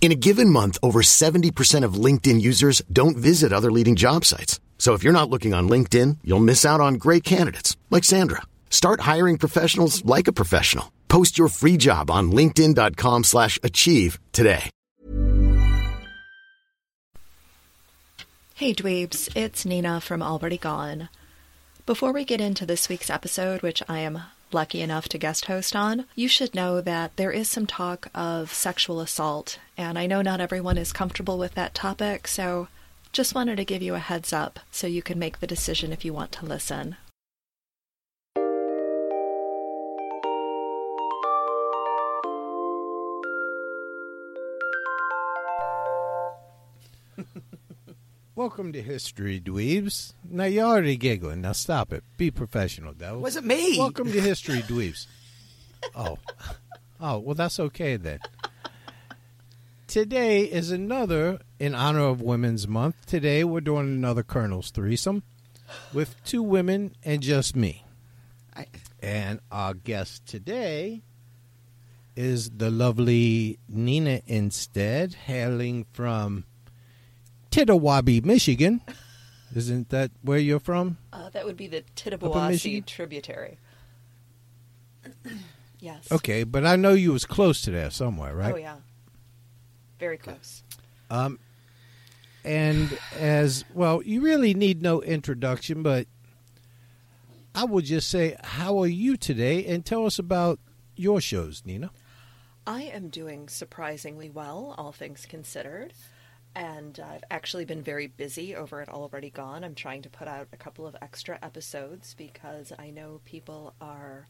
In a given month, over 70% of LinkedIn users don't visit other leading job sites. So if you're not looking on LinkedIn, you'll miss out on great candidates like Sandra. Start hiring professionals like a professional. Post your free job on linkedin.com/achieve today. Hey dweebs, it's Nina from Already Gone. Before we get into this week's episode, which I am lucky enough to guest host on, you should know that there is some talk of sexual assault, and I know not everyone is comfortable with that topic, so just wanted to give you a heads up so you can make the decision if you want to listen. Welcome to History Dweebs. Now you're already giggling. Now stop it. Be professional, devil. Was it me? Welcome to History Dweebs. Oh. Oh, well that's okay then. Today is another in honor of Women's Month. Today we're doing another Colonel's threesome with two women and just me. I, And our guest today is the lovely Nina Instead, hailing from Tittawabi, Michigan. Isn't that where you're from? Uh, that would be the Tittabawassee tributary. yes. Okay, but I know you was close to there somewhere, right? Oh, yeah. Very close. Um, and as well, you really need no introduction, but I would just say, how are you today? And tell us about your shows, Nina. I am doing surprisingly well, all things considered. And I've actually been very busy over at Already Gone. I'm trying to put out a couple of extra episodes because I know people are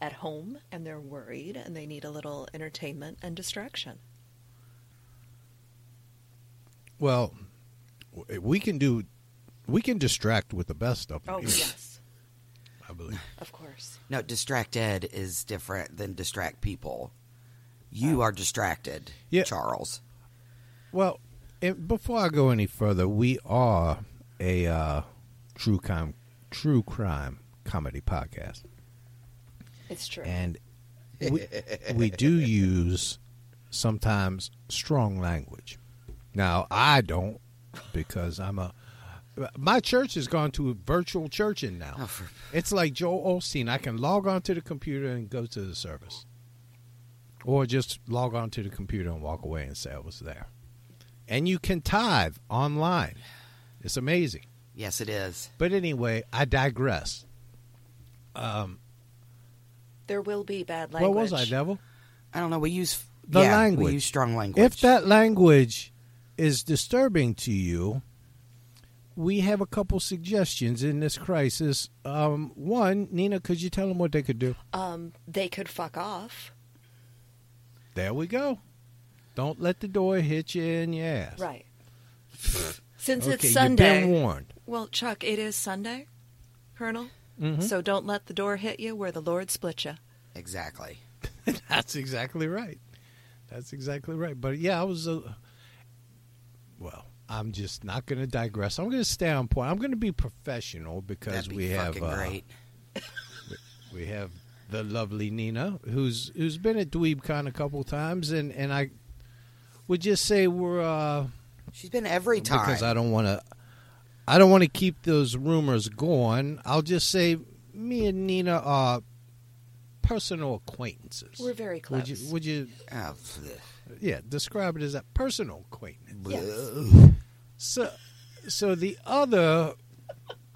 at home and they're worried and they need a little entertainment and distraction. Well, we can do, we can distract with the best of oh, them. Oh, yes, I believe. of course. no, distracted is different than distract people. You oh. are distracted, Yeah. Charles. Well, and before I go any further, we are a uh, true crime, true crime comedy podcast. It's true. and we, we do use sometimes strong language. Now I don't because I'm a. My church has gone to virtual churching now. Oh, for- It's like Joel Osteen. I can log on to the computer and go to the service, or just log on to the computer and walk away and say I was there. And you can tithe online. It's amazing. Yes, it is. But anyway, I digress. Um, there will be bad language. What was I, Devil? I don't know. We use The yeah, language. We use strong language. If that language is disturbing to you, we have a couple suggestions in this crisis. Um, one, Nina, could you tell them what they could do? Um, they could fuck off. There we go. Don't let the door hit you in your ass. Right. Since Okay, it's you've Sunday. been warned. Well, Chuck, it is Sunday, Colonel. Mm-hmm. So don't let the door hit you where the Lord split you. exactly. That's exactly right. That's exactly right. But yeah, I was. Uh, well, I'm just not going to digress. I'm going to stay on point. I'm going to be professional because That'd be we have fucking uh, we have the lovely Nina, who's who's been at DweebCon a couple times, and and I would just say we're uh, She's been every time. because I don't want to. I don't want to keep those rumors going. I'll just say me and Nina are personal acquaintances. We're very Would you? close. Would you? Oh, bleh. Yeah, describe it as a personal acquaintance. Yes. So, so the other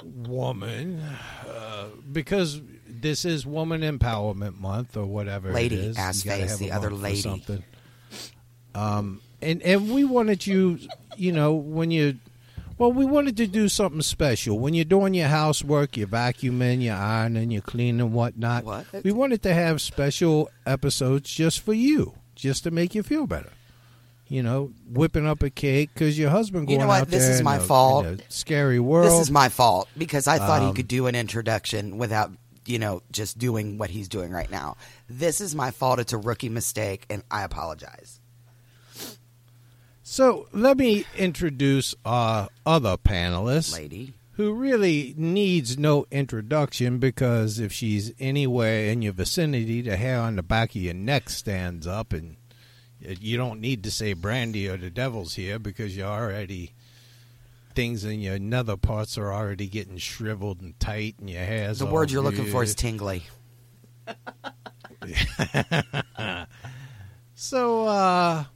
woman, uh, because this is Woman Empowerment Month or whatever Lady, it is, ass you gotta face, have the other lady. something. Um, and and we wanted you, you know, when you, well, we wanted to do something special when you're doing your housework, you're vacuuming, you're ironing, you're cleaning, and whatnot. What? We wanted to have special episodes just for you, just to make you feel better. you know, whipping up a cake because your husband You going know what? out This there is my a- fault. scary world. This is my fault because I thought he Um, could do an introduction without, you know, just doing what he's doing right now. This is my fault. It's a rookie mistake, and I apologize. So let me introduce our other panelist, Lady. who really needs no introduction because if she's anywhere in your vicinity, the hair on the back of your neck stands up, and you don't need to say Brandy or the Devil's here because you're already things in your nether parts are already getting shriveled and tight, and your hair's The word you're looking for is tingly. So, uh,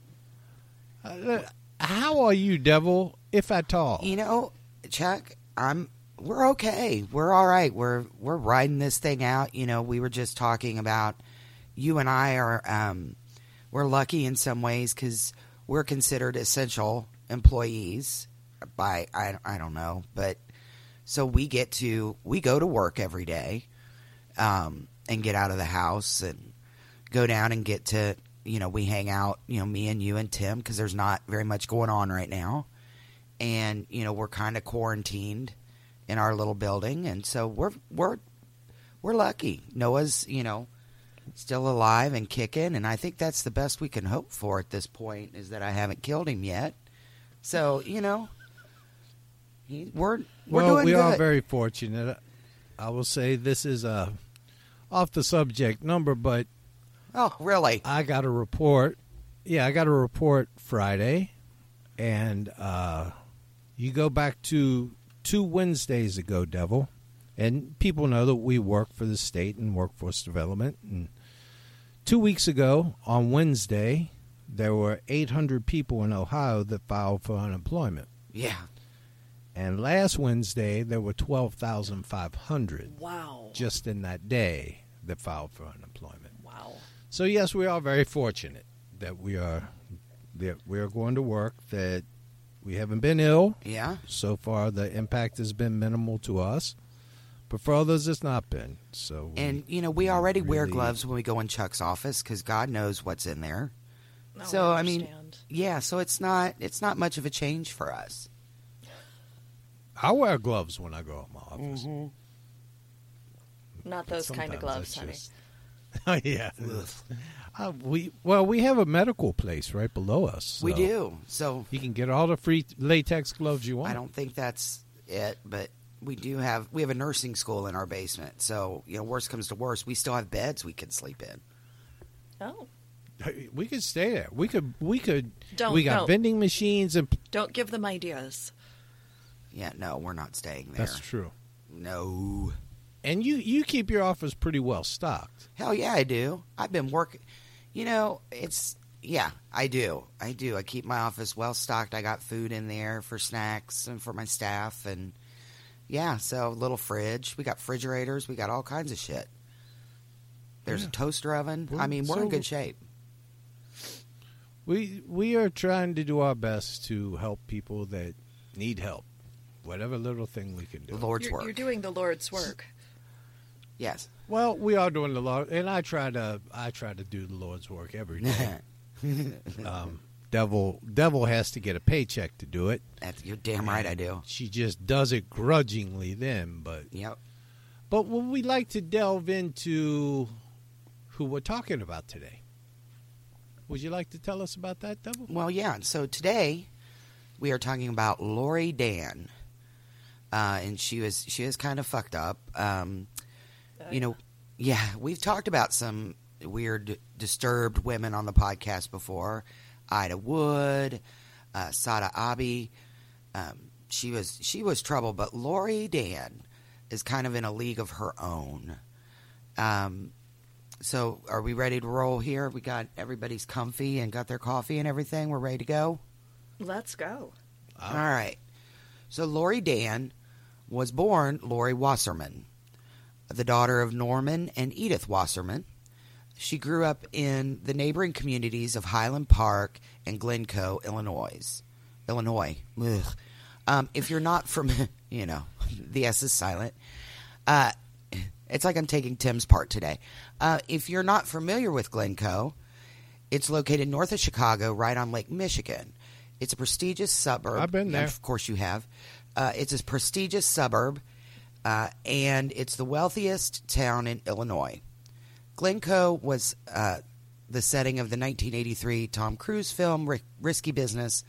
how are you, Devil, if at all? You know, Chuck, I'm we're okay. We're all right. We're we're riding this thing out. You know, we were just talking about you and I are um we're lucky in some ways cuz we're considered essential employees by I I don't know, but so we get to we go to work every day um and get out of the house and go down and get to you know, we hang out, you know, me and you and Tim cuz there's not very much going on right now and you know we're kind of quarantined in our little building, and so we're we're we're lucky. Noah's you know still alive and kicking, and I think that's the best we can hope for at this point is that I haven't killed him yet. So you know, he, we're we're well, we good. are very fortunate. I will say this is a off the subject number, but oh, really? I got a report. Yeah, I got a report Friday, and uh, you go back to two Wednesdays ago, Devil, and people know that we work for the state and workforce development. And two weeks ago, on Wednesday, there were 800 people in Ohio that filed for unemployment, Yeah. and last Wednesday there were 12,500 Wow. just in that day that filed for unemployment. Wow. So yes, we are very fortunate that we are that we are going to work. That we haven't been ill Yeah. so far. The impact has been minimal to us, but for others, it's not been. So we- And you know we already wear gloves when we go in Chuck's office because God knows what's in there. No, so I, mean, yeah. So it's not it's not much of a change for us. I wear gloves when I go out my office. Mm-hmm. not those kind of gloves, that's honey. just- Oh yeah. Uh, we well we have a medical place right below us. We do. So You can get all the free latex gloves you want. I don't think that's it, but we do have we have a nursing school in our basement. So you know, worst comes to worst, we still have beds we can sleep in. Oh, We could stay there. We could. We could. Don't- We got don't. vending machines and. don't give them ideas. Yeah, no, we're not staying there. That's true. No. And you you keep your office pretty well stocked. Hell yeah, I do. I've been working. You know, it's yeah, I do. I do. I keep my office well stocked. I got food in there for snacks and for my staff, and yeah, so little fridge. We got refrigerators. We got all kinds of shit. There's Yeah. a toaster oven. Well, I mean, we're in good shape. We we are trying to do our best to help people that need help, whatever little thing we can The do. Lord's You're, work. you're doing the Lord's work. Yes. Well, we are doing the Lord, and I try to I try to do the Lord's work every day. um, devil devil has to get a paycheck to do it. That's, you're damn right. I do. She just does it grudgingly then, but Yep. But would we like to delve into who we're talking about today? Would you like to tell us about that, Devil? Well, yeah. So today we are talking about Lori Dann, uh, and she was she is kind of fucked up. Um, you know, yeah, we've talked about some weird, disturbed women on the podcast before. Ida Wood, uh, Sada Abe. Um, she was she was trouble, but Lori Dann is kind of in a league of her own. Um, so, are we ready to roll here? We got everybody's comfy and got their coffee and everything. We're ready to go. Let's go. All right. So Lori Dann was born Lori Wasserman, the daughter of Norman and Edith Wasserman. She grew up in the neighboring communities of Highland Park and Glencoe, Illinois. Illinois. Um, if you're not from, you know, the S is silent. Uh, it's like I'm taking Tim's part today. Uh, if you're not familiar with Glencoe, It's located north of Chicago, right on Lake Michigan. It's a prestigious suburb. I've been and there. Of course, you have. Uh, it's a prestigious suburb, uh, and it's the wealthiest town in Illinois. Glencoe was uh, the setting of the 1983 Tom Cruise film Ri- Risky Business,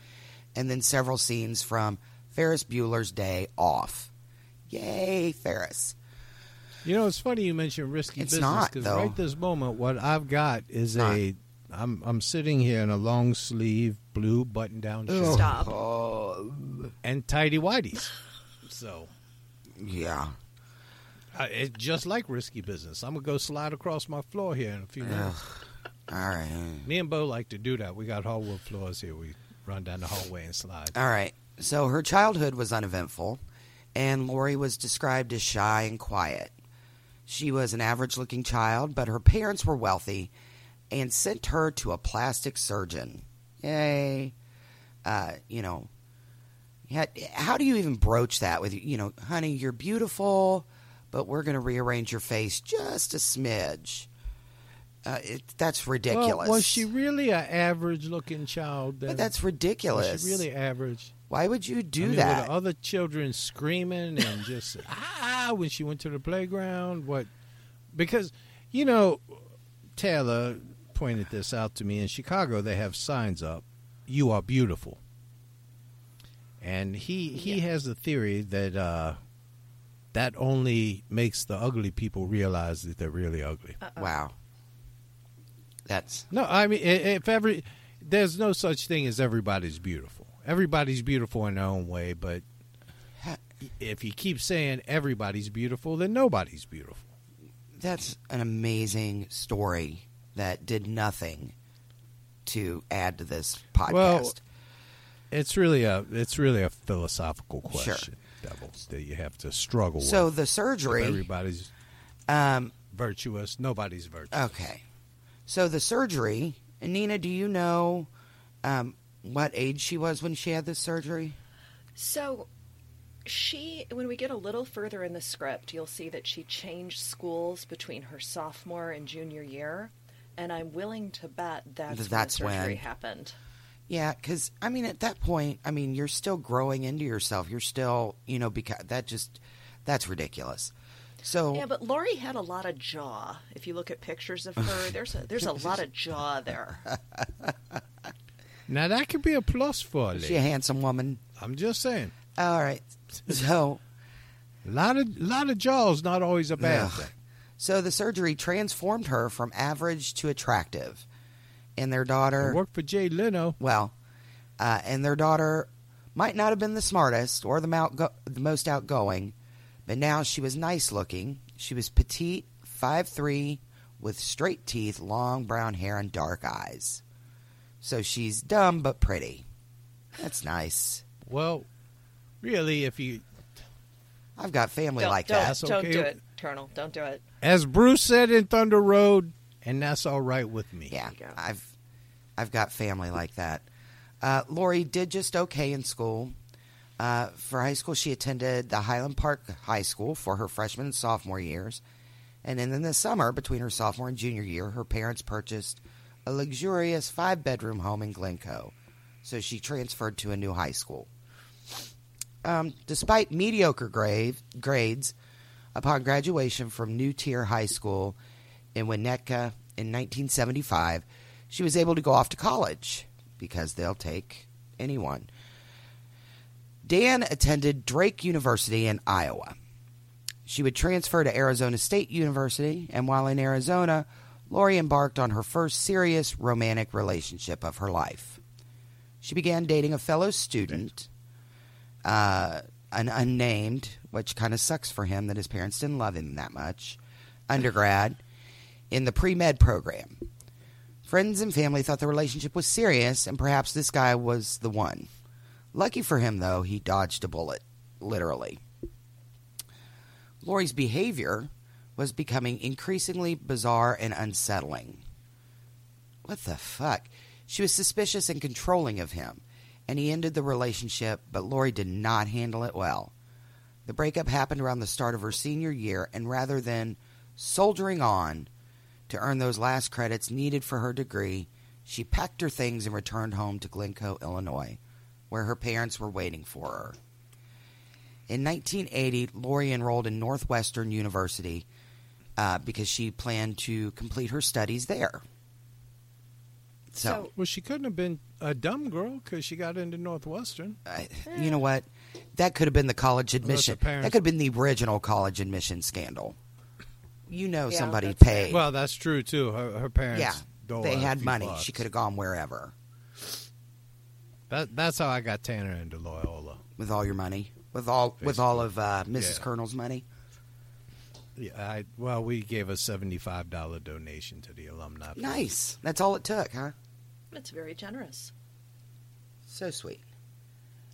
and then several scenes from Ferris Bueller's Day Off. Yay, Ferris. You know, it's funny you mentioned risky It's business not, because though. right this moment, what I've got is Not. a. I'm I'm sitting here in a long sleeve blue button down shirt Stop. and tidy whities. So Yeah. uh, it's just like risky business. I'm gonna go slide across my floor here in a few minutes. All right. Me and Bo like to do that. We got hardwood floors here. We run down the hallway and slide. All right. So her childhood was uneventful, and Lori was described as shy and quiet. She was an average looking child, but her parents were wealthy and sent her to a plastic surgeon. Yay. Uh, you know, yeah, how do you even broach that with, you know, honey, you're beautiful, but we're going to rearrange your face just a smidge? Uh, it, that's ridiculous. Well, was she really an average looking child? Then? But that's ridiculous. Was she really average? Why would you do I mean, that? Other children screaming and just ah when she went to the playground? What? Because you know, Taylor pointed this out to me. In Chicago, they have signs up, "You are beautiful," and he he has a theory that uh, that only makes the ugly people realize that they're really ugly. Wow. That's No, I mean, if every there's no such thing as everybody's beautiful. Everybody's beautiful in their own way, but if you keep saying everybody's beautiful, then nobody's beautiful. that's an amazing story that did nothing to add to this podcast. Well, It's really a it's really a philosophical Sure. question, Devils, that you have to struggle so with. So the If surgery. everybody's Um, virtuous, nobody's virtuous. okay. So the surgery. And Nina, do you know um, what age she was when she had this surgery? So she when we get a little further in the script, you'll see that she changed schools between her sophomore and junior year. And I'm willing to bet that's, That's when the surgery when. happened. Yeah, because I mean, at that point, I mean, you're still growing into yourself. You're still, you know, because that just that's ridiculous. So Yeah, but Lori had a lot of jaw. If you look at pictures of her, there's a there's a lot of jaw there. Now that could be a plus for a is she a handsome woman? I'm just saying. All right. So A lot of lot of jaws not always a bad Ugh. thing. So the surgery transformed her from average to attractive. And their daughter, It worked for Jay Leno. well, uh, and their daughter might not have been the smartest or the, outgo- the most outgoing, but now she was nice looking. She was petite, five three, with straight teeth, long brown hair, and dark eyes. So she's dumb but pretty. That's nice. Well, really, if you I've got family don't, like don't, that. That's don't okay. do it, Colonel. Don't do it. as Bruce said in Thunder Road, and that's all right with me. Yeah. I've I've got family like that. Uh, Lori did just okay in school. Uh, for high school, she attended the Highland Park High School for her freshman and sophomore years, and then in the summer between her sophomore and junior year, her parents purchased a luxurious five-bedroom home in Glencoe, so she transferred to a new high school. Um, despite mediocre grade, grades, upon graduation from New Trier High School in Winnetka in 1975, she was able to go off to college because they'll take anyone. Dann attended Drake University in Iowa. She would transfer to Arizona State University, and while in Arizona, Lori embarked on her first serious romantic relationship of her life. She began dating a fellow student, uh, an unnamed, which kind of sucks for him that his parents didn't love him that much, undergrad in the pre med program. Friends and family thought the relationship was serious, and perhaps this guy was the one. Lucky for him, though, he dodged a bullet, literally. Lori's behavior was becoming increasingly bizarre and unsettling. What the fuck? She was suspicious and controlling of him, and he ended the relationship, but Lori did not handle it well. The breakup happened around the start of her senior year, and rather than soldiering on to earn those last credits needed for her degree, She packed her things and returned home to Glencoe, Illinois, where her parents were waiting for her. In 1980, Lori enrolled in Northwestern University uh, because she planned to complete her studies there. So, So- Well, she couldn't have been a dumb girl because she got into Northwestern. I, you know what? That could have been the college admission. That could have been the original college admission scandal. You know, Yeah, somebody paid. Well, that's true too. Her, her parents. yeah, dole they her a had few money. bucks. She could have gone wherever That, that's how I got Tanner into Loyola. with all your money, with all with all of uh, Mrs. Yeah. Colonel's money. Yeah, I well, we gave a seventy-five dollar donation to the alumni. fund. Nice. That's all it took, huh? That's very generous. So sweet.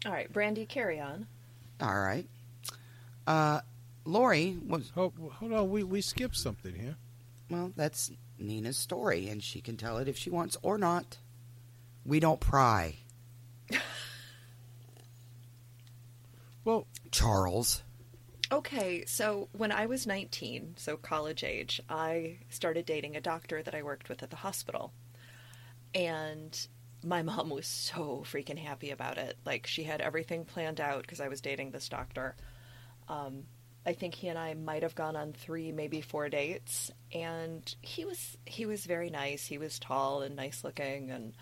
All right, Brandy, carry on. All right. Uh, Lori was Oh, hold on, we we skipped something here. well. That's Nina's story, and she can tell it if she wants or not. We don't pry, Well, Charles. Okay, so when I was 19, so college age, I started dating a doctor that I worked with at the hospital. And my mom was so freaking happy about it. Like, she had everything planned out because I was dating this doctor. Um, I think he and I might have gone on three, maybe four dates, and he was he was very nice. He was tall and nice looking, and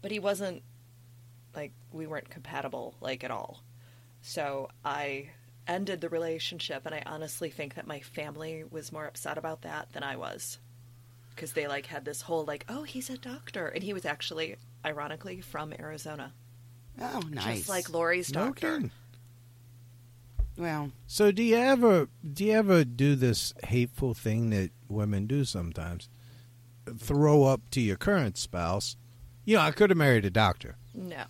but he wasn't like we weren't compatible like at all. So I ended the relationship, and I honestly think that my family was more upset about that than I was, because they like had this whole like, oh, he's a doctor, and he was actually, ironically, from Arizona, Oh, nice. just like Lori's doctor. kidding. Well, So do you ever do you ever do this hateful thing that women do sometimes? Throw up to your current spouse. You know, I could have married a doctor. no,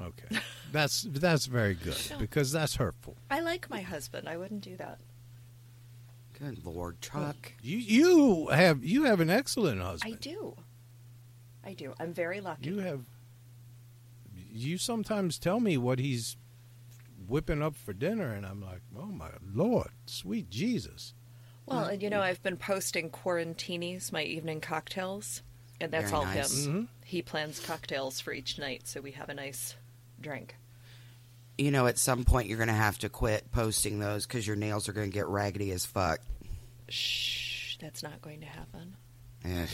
Okay, that's that's very good because that's hurtful. I like my husband. I wouldn't do that. good Lord, Chuck. You you have you have an excellent husband. I do. I do. I'm very lucky. You have. You sometimes tell me what he's whipping up for dinner, and I'm like, oh my lord, sweet Jesus. Well, and you know, I've been posting quarantinis, my evening cocktails, and that's Very all nice. him. He plans cocktails for each night, so we have a nice drink. You know, at some point you're going to have to quit posting those because your nails are going to get raggedy as fuck. Shh, that's not going to happen. Ugh,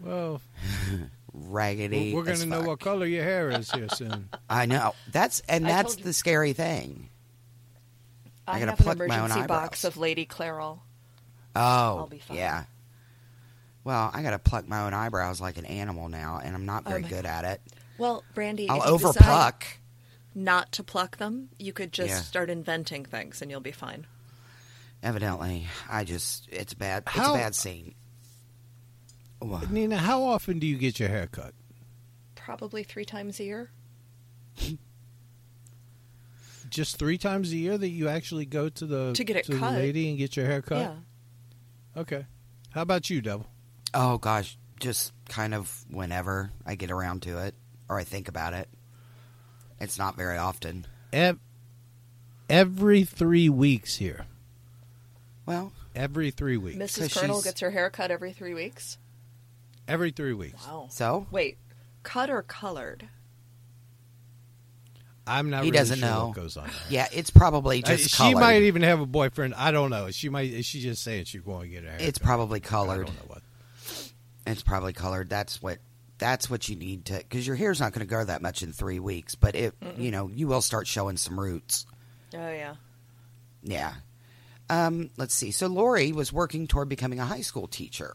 Well, raggedy. we're going as to know fuck. what color your hair is here soon. I know. That's and I that's told you. the scary thing. I I, gotta have an pluck my own emergency box eyebrows. of Lady Clairol. Oh, I'll be fine. yeah. Well, I got to pluck my own eyebrows like an animal now, and I'm not Oh very my good at it. Well, Brandy, I'll if you over decide pluck. not to pluck them, you could just Yeah. start inventing things, and you'll be fine. Evidently, I just it's bad. It's How- a bad scene. Wha- Nina, how often do you get your hair cut? Probably three times a year. Just three times a year that you actually go to the To get it the cut. lady and get your hair cut. Yeah. Okay. How about you, Devil? Oh gosh, just kind of whenever I get around to it or I think about it. It's not very often. Ev- every three weeks here. Well, Every three weeks. Mrs. So Colonel she's- gets her hair cut every three weeks. Every three weeks. Wow. so Wait, cut or colored? I'm not he really doesn't sure know. what goes on there. Yeah, it's probably Uh, just she colored. might even have a boyfriend. I don't know. She might. Is she just saying she's going to get her hair? It's cut? probably I colored. don't know what. It's probably colored. That's what that's what you need to because your hair's not going to grow that much in three weeks. But it, you know, you will start showing some roots. Oh yeah. Yeah. Um, let's see. So Lori was working toward becoming a high school teacher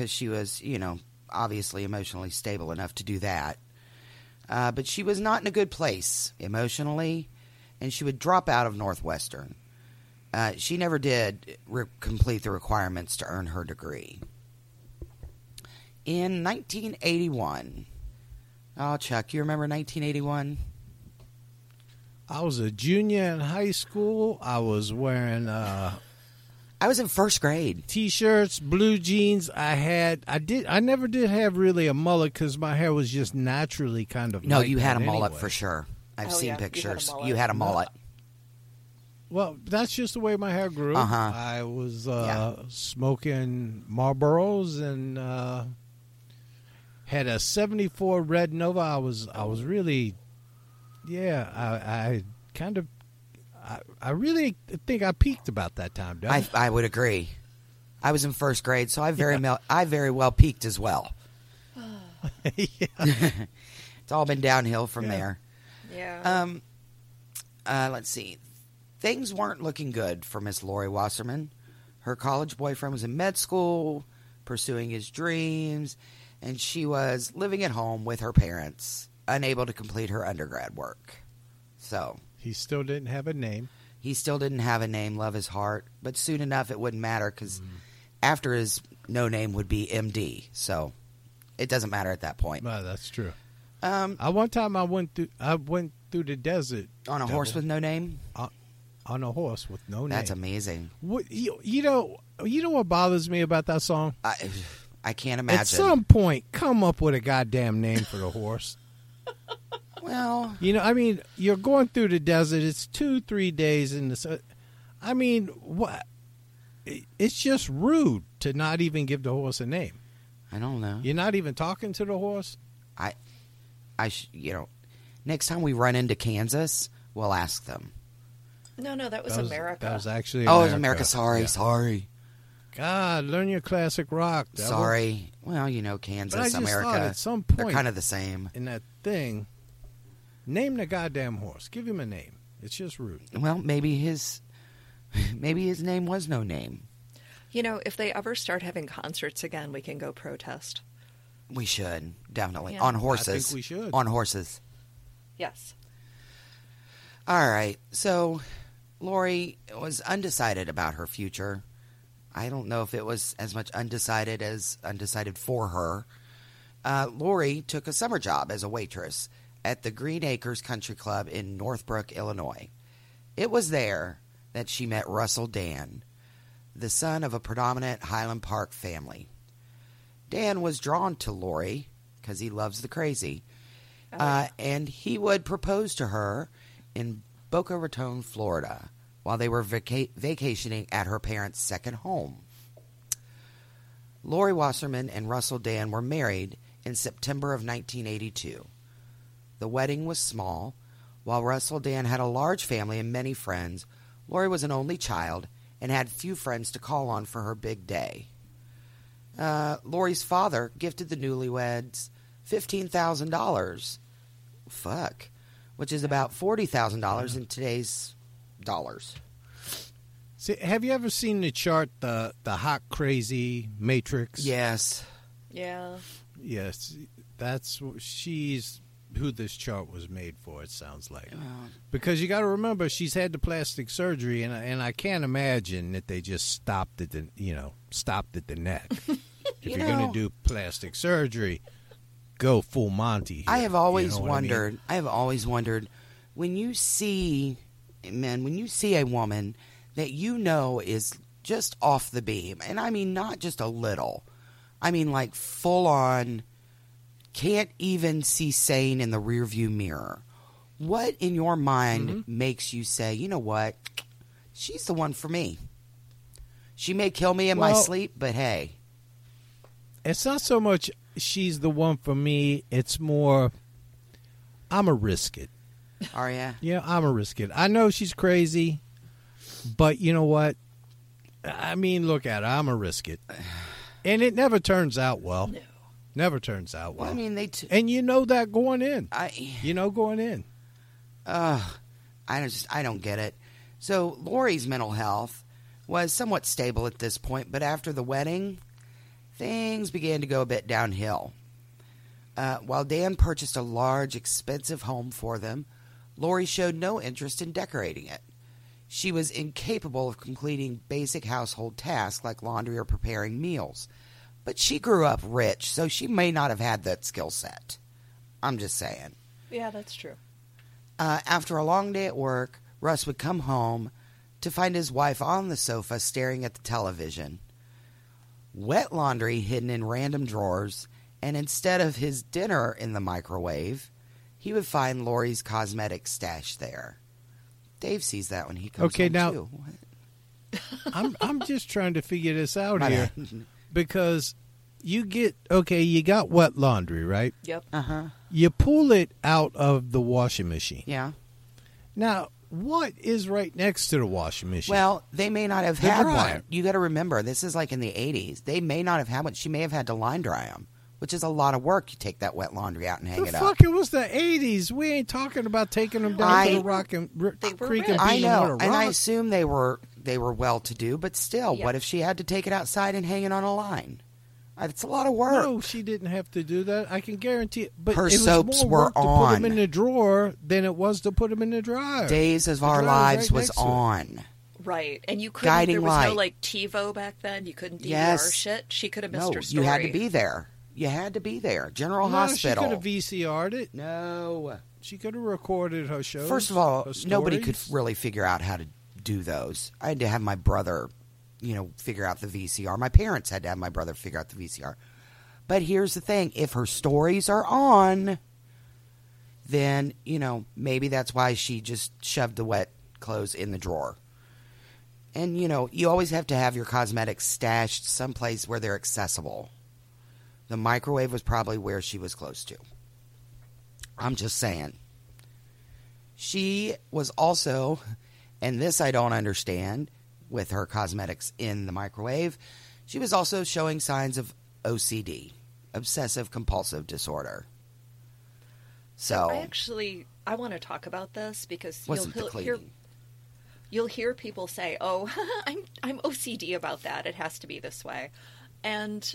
because she was, you know, obviously emotionally stable enough to do that. Uh, but she was not in a good place emotionally, and she would drop out of Northwestern. Uh, she never did re- complete the requirements to earn her degree. In 1981, oh, Chuck, you remember 1981? I was a junior in high school. I was wearing uh, I was in first grade. t-shirts, blue jeans. I had. I did. I never did have really a mullet because my hair was just naturally kind of. No, like you had a mullet anyway. for sure. I've Oh, seen yeah, you had a pictures. mullet. You had a No. mullet. Well, that's just the way my hair grew. Uh-huh. I was uh, smoking Marlboros and uh, had a '74 Red Nova. I was I was really, yeah. I, I kind of, I, I really think I peaked about that time. Don't I, I would agree. I was in first grade, so I very mel- I very well peaked as well. it's all been downhill from Yeah. there. Yeah. Um, uh, let's see. Things weren't looking good for Miss Lori Wasserman. Her college boyfriend was in med school, pursuing his dreams, and she was living at home with her parents, unable to complete her undergrad work. So He still didn't have a name. he still didn't have a name, love his heart, but soon enough it wouldn't matter because after his no name would be MD. So it doesn't matter at that point. Well, that's true. Um, I one time I went through I went through the desert on a Devil, horse with no name? on a horse with no name. That's amazing. What you, you know you know what bothers me about that song? I, I can't imagine. At some point, come up with a goddamn name for the horse. well, You know, I mean, you're going through the desert. It's two, three days in the. sun. I mean, what? It's just rude to not even give the horse a name. I don't know. You're not even talking to the horse. I, I, sh- you know, next time we run into Kansas, we'll ask them. no, no, that was, That was America. That was actually. Oh, it's America. Sorry, Yeah. sorry, God, learn your classic rock. devil. sorry. Well, you know, Kansas, But I just America. at some point, they're kind of the same. in that thing, name the goddamn horse. Give him a name. It's just rude. Well, maybe his, maybe his name was no name. You know, if they ever start having concerts again, we can go protest. We should definitely Yeah. on I horses. think we should. on horses. Yes. All right. So Lori was undecided about her future. I don't know if it was as much undecided as undecided for her. Uh, Lori took a summer job as a waitress at the Green Acres Country Club in Northbrook, Illinois. It was there that she met Russell Dann, the son of a predominant Highland Park family. Dann was drawn to Lori because he loves the crazy, uh, and he would propose to her in Boca Raton, Florida, while they were vaca- vacationing at her parents' second home. Lori Wasserman and Russell Dann were married in September of 1982. The wedding was small. While Russell Dann had a large family and many friends, Lori was an only child and had few friends to call on for her big day. Uh, Lori's father gifted the newlyweds $15,000. Fuck. Which is about $40,000 in today's dollars. See, have you ever seen the chart, the the hot crazy matrix? Yes. Yeah. Yes, that's she's who this chart was made for. It sounds like because you got to remember she's had the plastic surgery, and I- and I can't imagine that they just stopped at the you know stopped at the neck. if You you are going to do plastic surgery, go full Monty. here, I have you always know what I mean? wondered. I, have always wondered when you see, man, when you see a woman that you know is just off the beam, and I mean not just a little, I mean like full on, can't even see sane in the rearview mirror. What in your mind Mm-hmm. makes you say, you know what, she's the one for me? She may kill me in my sleep, but hey, It's not so much she's the one for me. It's more I'm a risk it. are ya? Yeah, I'm a risk it. I know she's crazy, but you know what? I mean, look at her. I'm a risk it, and it never turns out well. No. Never turns out well. Well, I mean they. T- and you know that going in. I. You know going in. Ugh, I don't just I don't get it. So Lori's mental health was somewhat stable at this point, but after the wedding, things began to go a bit downhill. Uh, while Dann purchased a large, expensive home for them, Lori showed no interest in decorating it. She was incapable of completing basic household tasks like laundry or preparing meals. But she grew up rich, so she may not have had that skill set. I'm just saying. Yeah, that's true. Uh, after a long day at work, Russ would come home to find his wife on the sofa staring at the television. Wet laundry hidden in random drawers, and instead of his dinner in the microwave, he would find Lori's cosmetic stash there. Dave sees that when he comes Okay, home, now- too. I'm I'm just trying to figure this out My here bad. because you get okay, you got wet laundry, right? Yep. Uh-huh. You pull it out of the washing machine. Yeah. Now, what is right next to the washing machine? Well, they may not have The had dryer. one. You got to remember, this is like in the 80s. They may not have had one. She may have had to line dry them, which is a lot of work. You take that wet laundry out and hang the it fuck up. it was the '80s. We ain't talking about taking them down I- to the rock and r- They were creek rich. and I know, and I assume they were they were well to do, but still, Yeah. what if she had to take it outside and hang it on a line? Uh, It's a lot of work. No, she didn't have to do that. I can guarantee it. But Her it was soaps more were work to put on. them in the drawer than it was to put them in the dryer. Days of The Our Lives right was next to it. on. Right. And you couldn't Guiding there was light. no like TiVo back then. You couldn't DVR Yes. shit. She could have missed No, her story. you had to be there. You had to be there. General No, Hospital. She could have VCR'd it. no. She could have recorded her shows. First of all, nobody could really figure out how to do those. I had to have my brother, you know, figure out the VCR. My parents had to have my brother figure out the VCR. But here's the thing if her stories are on, then, you know, maybe that's why she just shoved the wet clothes in the drawer. And, you know, you always have to have your cosmetics stashed someplace where they're accessible. The microwave was probably where she was close to. I'm just saying. She was also, and this I don't understand, with her cosmetics in the microwave, she was also showing signs of OCD, obsessive compulsive disorder. So, I actually I want to talk about this because you'll hear you'll hear people say, "Oh, I'm I'm OCD about that. It has to be this way." And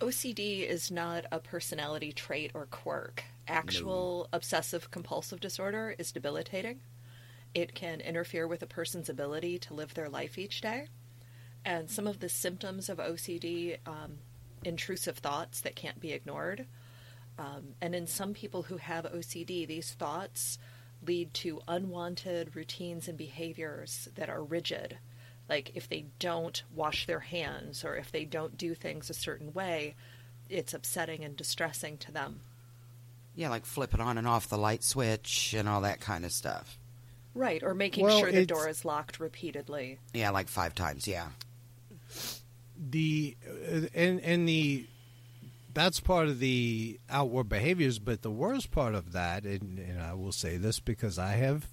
OCD is not a personality trait or quirk. Actual obsessive compulsive disorder is debilitating. It can interfere with a person's ability to live their life each day. And some of the symptoms of OCD, um, intrusive thoughts that can't be ignored. Um, and in some people who have OCD, these thoughts lead to unwanted routines and behaviors that are rigid. Like if they don't wash their hands or if they don't do things a certain way, it's upsetting and distressing to them. yeah, like flipping on and off the light switch and all that kind of stuff. Right, or making Well, sure the door is locked repeatedly. Yeah, like five times, yeah. the uh, and and the that's part of the outward behaviors but the worst part of that and, and i will say this because i have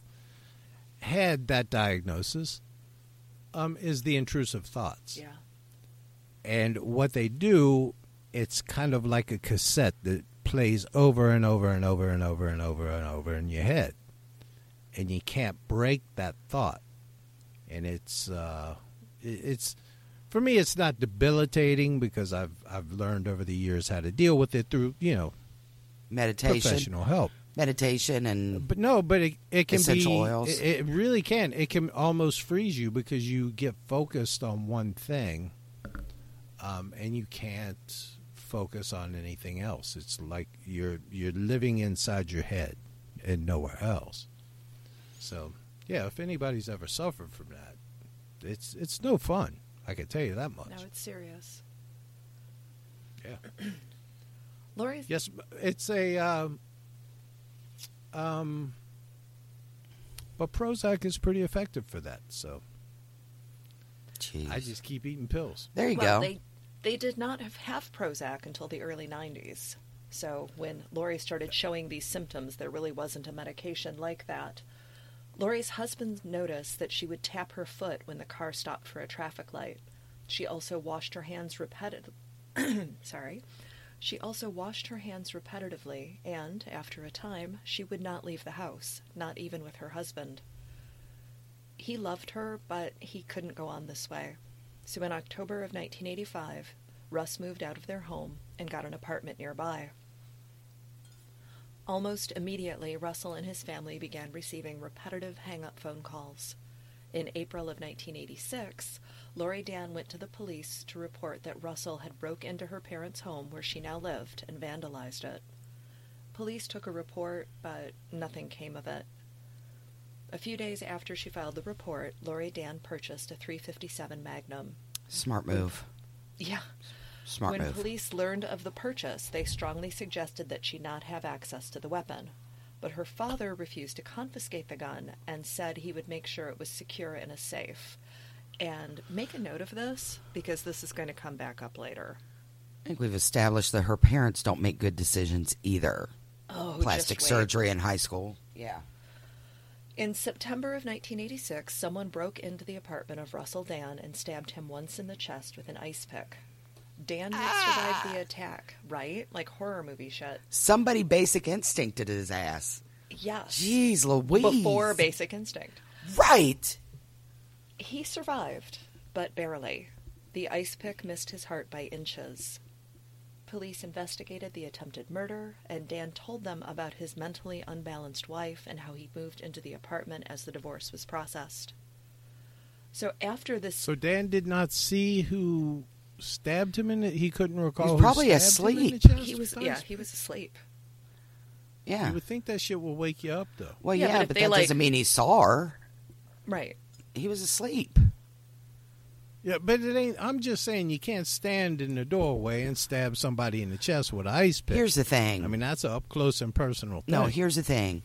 had that diagnosis um, is the intrusive thoughts Yeah. and what they do it's kind of like a cassette that plays over and over and over and over and over and over in your head and you can't break that thought and it's uh it's for me it's not debilitating because i've i've learned over the years how to deal with it through you know Meditation, professional help meditation, and but no, but it, it can Essential be. oils. It, it really can. It can almost freeze you because you get focused on one thing, um, and you can't focus on anything else. It's like you're you're living inside your head and nowhere else. So yeah, if anybody's ever suffered from that, it's it's no fun. I can tell you that much. No, it's serious. yeah. Lori? Yes, it's a. Um, um, but Prozac is pretty effective for that. So Jeez. I just keep eating pills. there you well, go. They they did not have, have Prozac until the early '90s. So when Lori started showing these symptoms, there really wasn't a medication like that. Lori's husband noticed that she would tap her foot when the car stopped for a traffic light. She also washed her hands repetitively. Sorry. She also washed her hands repetitively, and after a time, she would not leave the house, not even with her husband. He loved her, but he couldn't go on this way. So in October of 1985, Russ moved out of their home and got an apartment nearby. Almost immediately, Russell and his family began receiving repetitive hang up phone calls. In April of 1986, Lori Dann went to the police to report that Russell had broke into her parents' home where she now lived and vandalized it. Police took a report, but nothing came of it. A few days after she filed the report, Lori Dann purchased a 357 Magnum. Smart move. Yeah. Smart when move. police learned of the purchase, they strongly suggested that she not have access to the weapon. but her father refused to confiscate the gun and said he would make sure it was secure in a safe. And make a note of this because this is going to come back up later. I think we've established that her parents don't make good decisions either. Oh, Plastic surgery in high school. Yeah. In September of 1986, someone broke into the apartment of Russell Dann and stabbed him once in the chest with an ice pick. Dann had ah. survived the attack, right? Like horror movie shit. Somebody basic instincted his ass. Yes. Jeez Louise. Before Basic Instinct. Right. He survived, but barely. The ice pick missed his heart by inches. Police investigated the attempted murder, and Dann told them about his mentally unbalanced wife and how he moved into the apartment as the divorce was processed. So after this, So Dann did not see who stabbed him in it. He couldn't recall. He was probably stabbed him in the asleep. chest he was yeah he was asleep. Yeah. You would think that shit will wake you up, though. well, Yeah, yeah, but but, that like- doesn't mean he saw her. Right. He was asleep. Yeah, but it ain't. I'm just saying you can't stand in the doorway and stab somebody in the chest with an ice pick. Here's the thing. I mean, that's a up close and personal. Thing. No, here's the thing.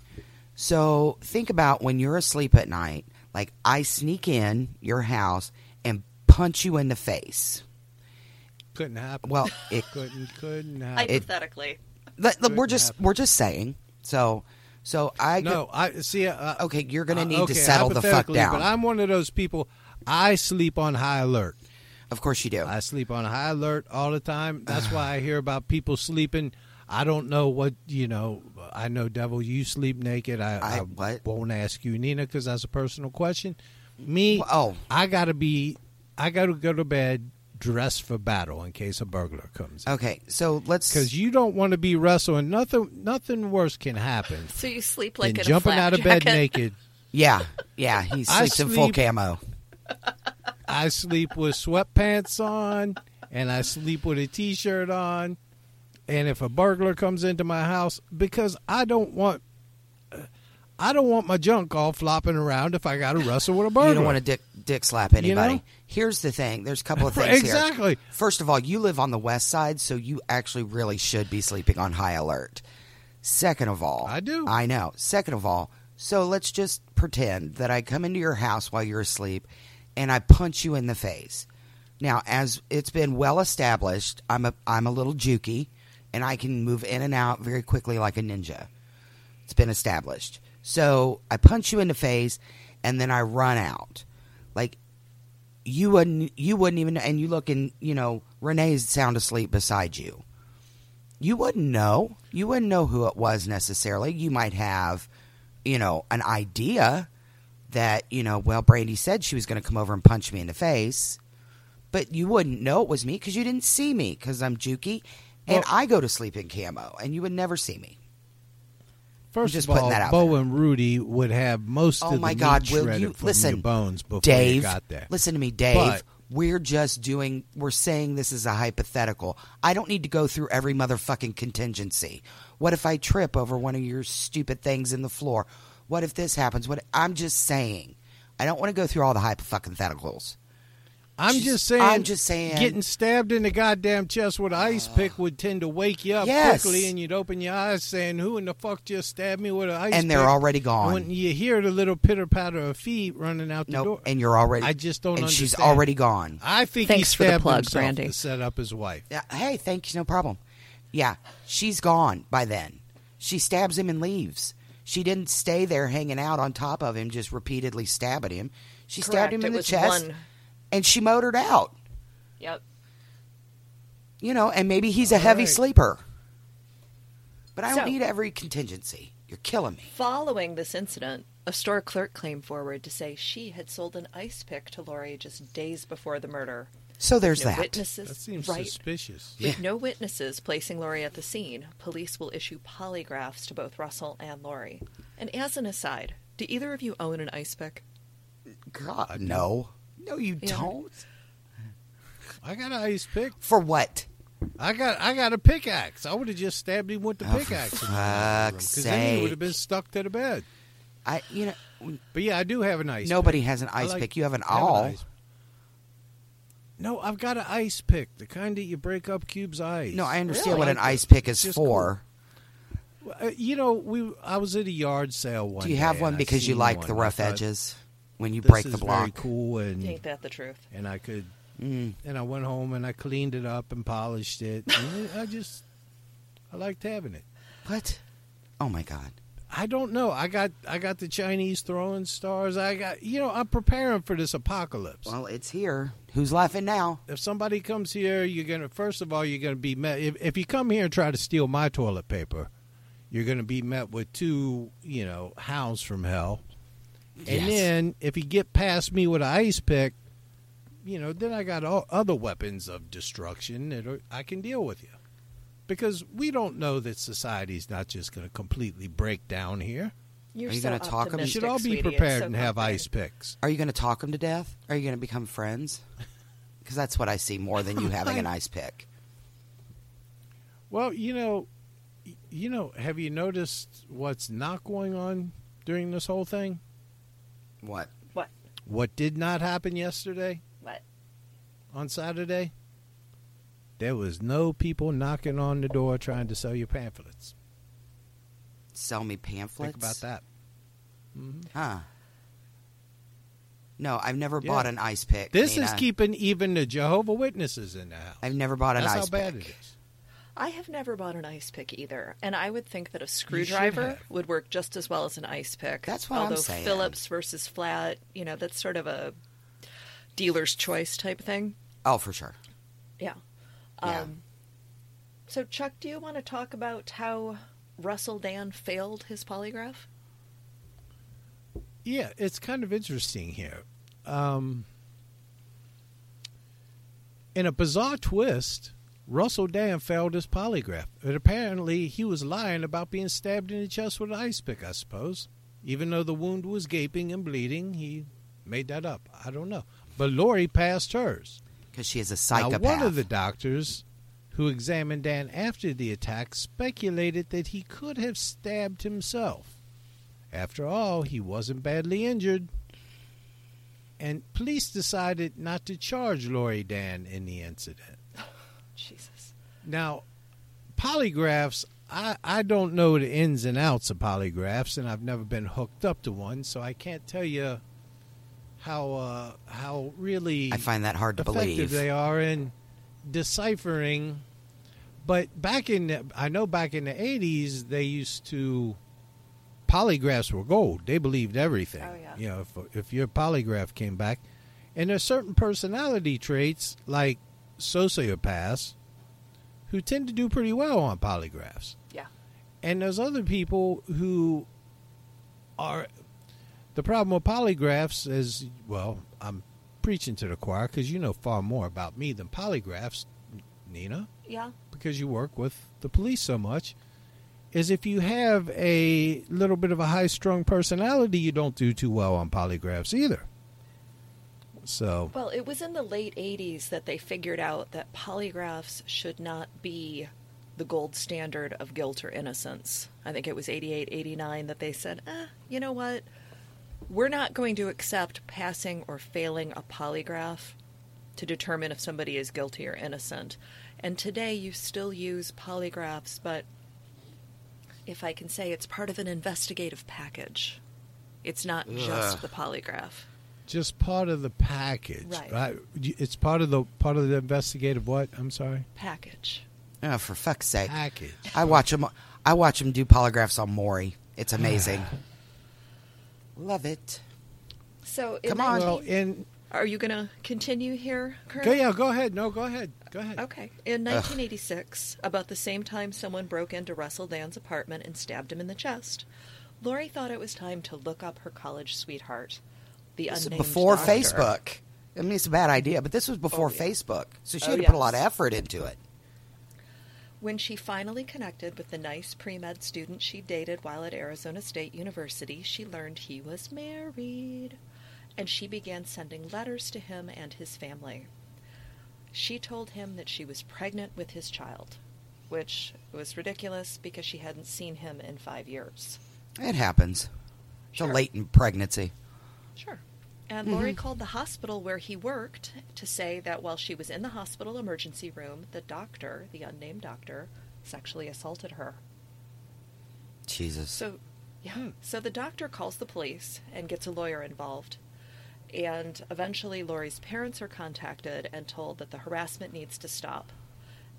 So think about when you're asleep at night. Like I sneak in your house and punch you in the face. Couldn't happen. Well, it. couldn't couldn't happen. Hypothetically. let- let- we're just happen. we're just saying. So so I no, I see. Uh, Okay, you're gonna uh, need to okay, settle the fuck hypothetically, down. But I'm one of those people. I sleep on high alert. Of course you do. I sleep on high alert all the time. That's why I hear about people sleeping. I don't know what you know. I know, Devil, you sleep naked. I, I- what? won't ask you, Nina, because that's a personal question. Me, Oh. I gotta be. I gotta go to bed dressed for battle in case a burglar comes. okay, so let's Because you don't want to be wrestling. Nothing. Nothing worse can happen So you sleep like than in jumping a out of bed jacket. naked. Yeah, yeah, he I sleeps in full camo. I sleep with sweatpants on and I sleep with a t-shirt on. And if a burglar comes into my house because I don't want I don't want my junk all flopping around if I got to wrestle with a burglar. You don't want to dick dick slap anybody. know? Here's the thing. There's a couple of things here. Exactly. First of all, you live on the west side, so you actually really should be sleeping on high alert. Second of all, I do. I know. Second of all, so let's just pretend that I come into your house while you're asleep and I punch you in the face. Now, as it's been well established, I'm a I'm a little jukey and I can move in and out very quickly like a ninja. It's been established. So I punch you in the face and then I run out. Like you wouldn't you wouldn't even and you look and you know Renee's sound asleep beside you. You wouldn't know. You wouldn't know who it was necessarily. You might have, you know, an idea that, you know, well, Brandy said she was going to come over and punch me in the face, but you wouldn't know it was me because you didn't see me because I'm jukey and Well- I go to sleep in camo and you would never see me. First just of all, putting that out Bo there. and Rudy would have most Oh of the my meat God! Will shredded you from listen, your bones before Dave? you got there. Listen to me, Dave. But- we're just doing. We're saying this is a hypothetical. I don't need to go through every motherfucking contingency. What if I trip over one of your stupid things in the floor? What if this happens? What I'm just saying. I don't want to go through all the hypotheticals. I'm Just- just saying. I'm just saying- Getting stabbed in the goddamn chest with an ice pick would tend to wake you up Yes. quickly, and you'd open your eyes saying, "Who in the fuck just stabbed me with an ice?" Pick And they're pick?" already gone. When you hear the little pitter patter of feet running out the Nope. door, And you're already. I just don't. And she's already gone. I think Thanks he for the stabbed plug, himself Brandy. to set up his wife. Yeah, hey, thank you, no problem. Yeah, she's gone by then. She stabs him and leaves. She didn't stay there hanging out on top of him, just repeatedly stabbing him. She stabbed Correct, him it in the was chest, one- and she motored out. Yep. You know, and maybe he's a heavy right. sleeper. But I don't need every contingency. You're killing me. Following this incident, a store clerk came forward to say she had sold an ice pick to Lori just days before the murder. So there's no that. witnesses. That seems right. suspicious. With no witnesses placing Lori at the scene, police will issue polygraphs to both Russell and Lori. And as an aside, do either of you own an ice pick? God, no. No, you Yeah. don't. I got an ice pick. For what? I got I got a pickaxe. I would have just stabbed him with the Oh, pickaxe. for fuck's Because then he would have been stuck to the bed. I, you know, But yeah, I do have an ice. Pick. Nobody pick. has an ice like- pick. You have an I have awl. ice- No, I've got an ice pick, the kind that you break up cubes' eyes. No, I understand Really? what an ice pick is just for. Uh, you know, we I was at a yard sale one. Do you day have one because you like one. the rough thought, edges when you This break is the very cool, and Ain't that the truth? and I could, Mm. and I went home and I cleaned it up and polished it. and I just, I liked having it. What? Oh my god! I don't know. I got I got the Chinese throwing stars. I got you know I'm preparing for this apocalypse. Well, it's here. Who's laughing now? if somebody comes here, you're gonna first of all you're gonna be met. If if you come here and try to steal my toilet paper, you're gonna be met with two you know hounds from hell. And Yes. then if you get past me with an ice pick, you know then I got all other weapons of destruction that are, I can deal with you. Because we don't know that society's not just going to completely break down here. You're Are you so gonna talk 'em? We optimistic, should all be sweetie. Prepared so and have comforting. ice picks. Are you going to talk them to death? Are you going to become friends? Because that's what I see more than you having an ice pick. Well, you know, you know, have you noticed what's not going on during this whole thing? What? What? What did not happen yesterday What? on Saturday? There was no people knocking on the door trying to sell you pamphlets. Sell me pamphlets? Think about that. hmm Huh. No, I've never Yeah. bought an ice pick. This Nina. is keeping even the Jehovah Witnesses in the house. I've never bought an That's ice how bad pick. it is. I have never bought an ice pick either, and I would think that a screwdriver would work just as well as an ice pick. That's what I'm Although saying. Phillips versus flat, you know, that's sort of a dealer's choice type thing. Oh, for sure. Yeah. Yeah. Um, so, Chuck, do you want to talk about how Russell Dann failed his polygraph? Yeah, it's kind of interesting here. Um, in a bizarre twist, Russell Dann failed his polygraph. And apparently, he was lying about being stabbed in the chest with an ice pick, I suppose. Even though the wound was gaping and bleeding, he made that up. I don't know. But Lori passed hers. Because she is a psychopath. Now, one of the doctors who examined Dann after the attack speculated that he could have stabbed himself. After all, he wasn't badly injured. And police decided not to charge Lori Dann in the incident. Jesus. Now, polygraphs, I, I don't know the ins and outs of polygraphs, and I've never been hooked up to one, so I can't tell you how uh, how really I find that hard to believe. they are in deciphering. But back in, the, I know back in the '80s, they used to polygraphs were gold. They believed everything. Oh, yeah. You know, if if your polygraph came back, and there's certain personality traits like sociopaths who tend to do pretty well on polygraphs. Yeah. And there's other people who are. The problem with polygraphs is, well, I'm preaching to the choir because you know far more about me than polygraphs, Nina, Yeah. because you work with the police so much. Is if you have a little bit of a high strung personality, you don't do too well on polygraphs either. So, Well, it was in the late 80s that they figured out that polygraphs should not be the gold standard of guilt or innocence. I think it was 88, 89 that they said, eh, you know what? We're not going to accept passing or failing a polygraph to determine if somebody is guilty or innocent. And today you still use polygraphs, but if I can say it's part of an investigative package. It's not just the polygraph. Just part of the package, Right. It's part of the part of the investigative what? I'm sorry, Package. Oh, for fuck's sake! package. I watch him. I watch him do polygraphs on Maury. It's ah. amazing. Love it. So, Come on. Well, in Are you going to continue here, Kurt? go yeah, go ahead. No, go ahead. Go ahead. Okay. In 1986, about the same time someone broke into Russell Dann's apartment and stabbed him in the chest, Lori thought it was time to look up her college sweetheart, the This unnamed before doctor. Facebook. I mean, it's a bad idea, but this was before Oh, yeah. Facebook, so she Oh, had to put a lot of effort into it. When she finally connected with the nice pre med student she dated while at Arizona State University, she learned he was married, and she began sending letters to him and his family. She told him that she was pregnant with his child, which was ridiculous because she hadn't seen him in five years. It happens. It's Sure. a latent pregnancy. Sure. And mm-hmm. Lori called the hospital where he worked to say that while she was in the hospital emergency room, the doctor, the unnamed doctor, sexually assaulted her. Jesus. So, yeah. So the doctor calls the police and gets a lawyer involved. And eventually, Lori's parents are contacted and told that the harassment needs to stop.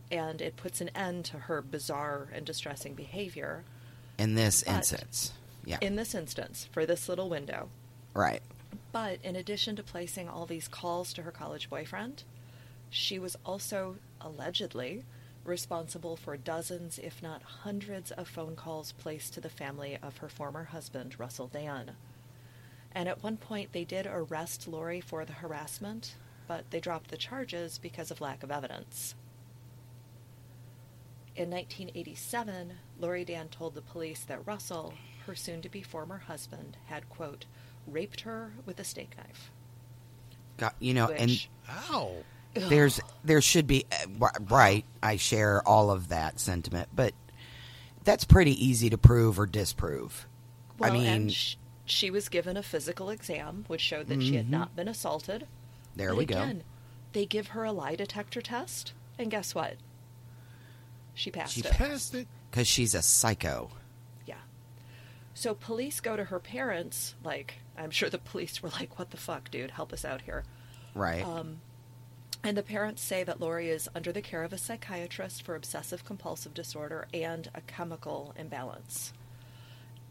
And it puts an end to her bizarre and distressing behavior in this but- instance. Yeah. in this instance for this little window. right. But in addition to placing all these calls to her college boyfriend, she was also allegedly responsible for dozens, if not hundreds, of phone calls placed to the family of her former husband, Russell Dann. And at one point, they did arrest Lori for the harassment, but they dropped the charges because of lack of evidence. In 1987, Lori Dann told the police that Russell, her soon to be former husband, had, quote, raped her with a steak knife. Got, you know, and Which, Ow. there's there should be uh, right. I share all of that sentiment, but that's pretty easy to prove or disprove. well, I mean, and sh- she was given a physical exam, which showed that she had not been assaulted. Mm-hmm. there But we again, They give her a lie detector test, and guess what? She passed She it. Passed it. because she's a psycho. So police go to her parents, like, I'm sure the police were like, what the fuck, dude? Help us out here. Right. Um, And the parents say that Lori is under the care of a psychiatrist for obsessive compulsive disorder and a chemical imbalance.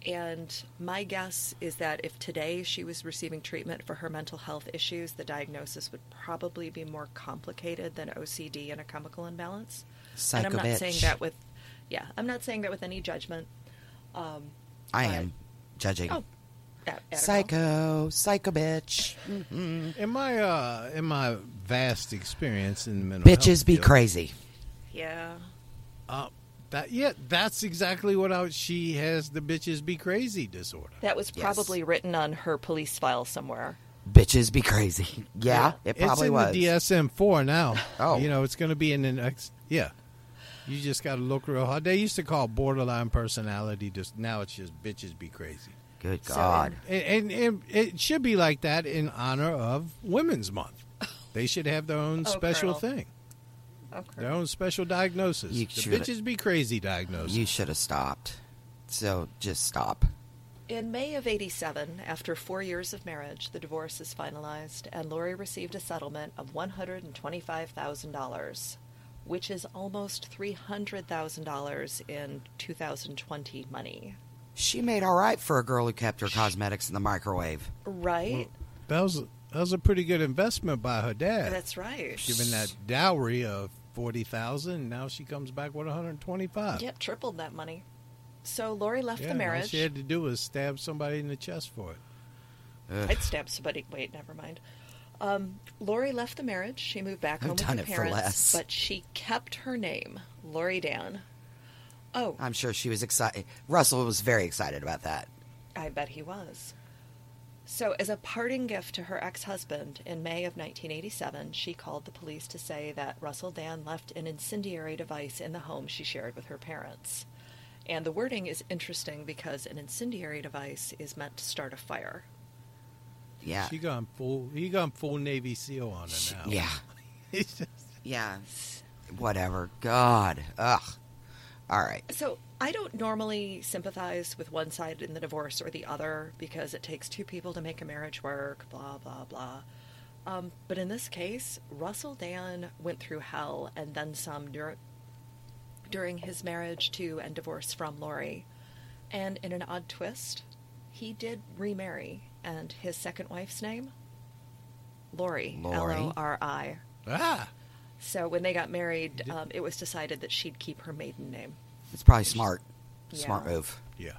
And my guess is that if today she was receiving treatment for her mental health issues, the diagnosis would probably be more complicated than OCD and a chemical imbalance. Psycho and I'm not saying that with, yeah, I'm not saying that with any judgment. Um, I but- am judging. Oh, at- at psycho, psycho bitch. In my uh, in my vast experience in the mental health Bitches be field, crazy. Yeah. Uh, that yeah, that's exactly what I. She has the bitches be crazy disorder. That was Yes. probably written on her police file somewhere. Bitches be crazy. Yeah, it probably it's in was. DSM four now. Oh. you know it's going to be in the next. Yeah, you just got to look real hard. They used to call borderline personality. Just now, it's just bitches be crazy. Good So God. And, and, and it should be like that in honor of Women's Month. They should have their own Oh, special Colonel. thing, oh, Okay. their own special diagnosis. You the bitches be crazy diagnosis. you should have stopped. So just stop. In May of 87, after four years of marriage, the divorce is finalized, and Lori received a settlement of $125,000, which is almost $300,000 in 2020 money. She made all right for a girl who kept her cosmetics in the microwave. Right? that was that was a pretty good investment by her dad. That's right. given that dowry of forty thousand. Now she comes back with one hundred twenty-five. Yep, tripled that money. So Lori left Yeah, the marriage. all she had to do was stab somebody in the chest for it. Ugh. I'd stab somebody. Wait, never mind. Um, Lori left the marriage. She moved back I've home with her parents, but she kept her name, Lori Dann. Oh, I'm sure she was excited. Russell was very excited about that. I bet he was. So, as a parting gift to her ex husband in May of 1987, she called the police to say that Russell Dann left an incendiary device in the home she shared with her parents. And the wording is interesting because an incendiary device is meant to start a fire. Yeah. She gone full. He gone full Navy SEAL on her now. Yeah. Just- Yeah. Whatever. God. Ugh. All right. So, I don't normally sympathize with one side in the divorce or the other because it takes two people to make a marriage work, blah, blah, blah. Um, but in this case, Russell Dann went through hell and then some dur- during his marriage to and divorce from Lori. And in an odd twist, he did remarry, and his second wife's name? Lori. Lori. L O R I. ah, So when they got married, um, it was decided that she'd keep her maiden name. It's probably smart. Smart Yeah. move. yeah.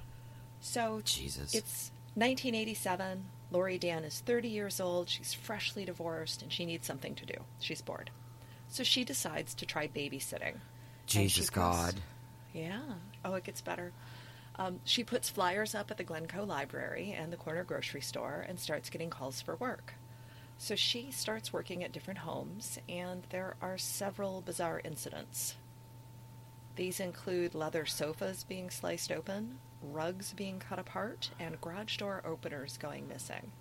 So Jesus. it's 1987. Lori Dann is 30 years old. She's freshly divorced and she needs something to do. She's bored. So she decides to try babysitting. Jesus puts- God. Yeah. Oh, it gets better. Um, she puts flyers up at the Glencoe Library and the corner grocery store and starts getting calls for work. So she starts working at different homes, and there are several bizarre incidents. These include leather sofas being sliced open, rugs being cut apart, and garage door openers going missing.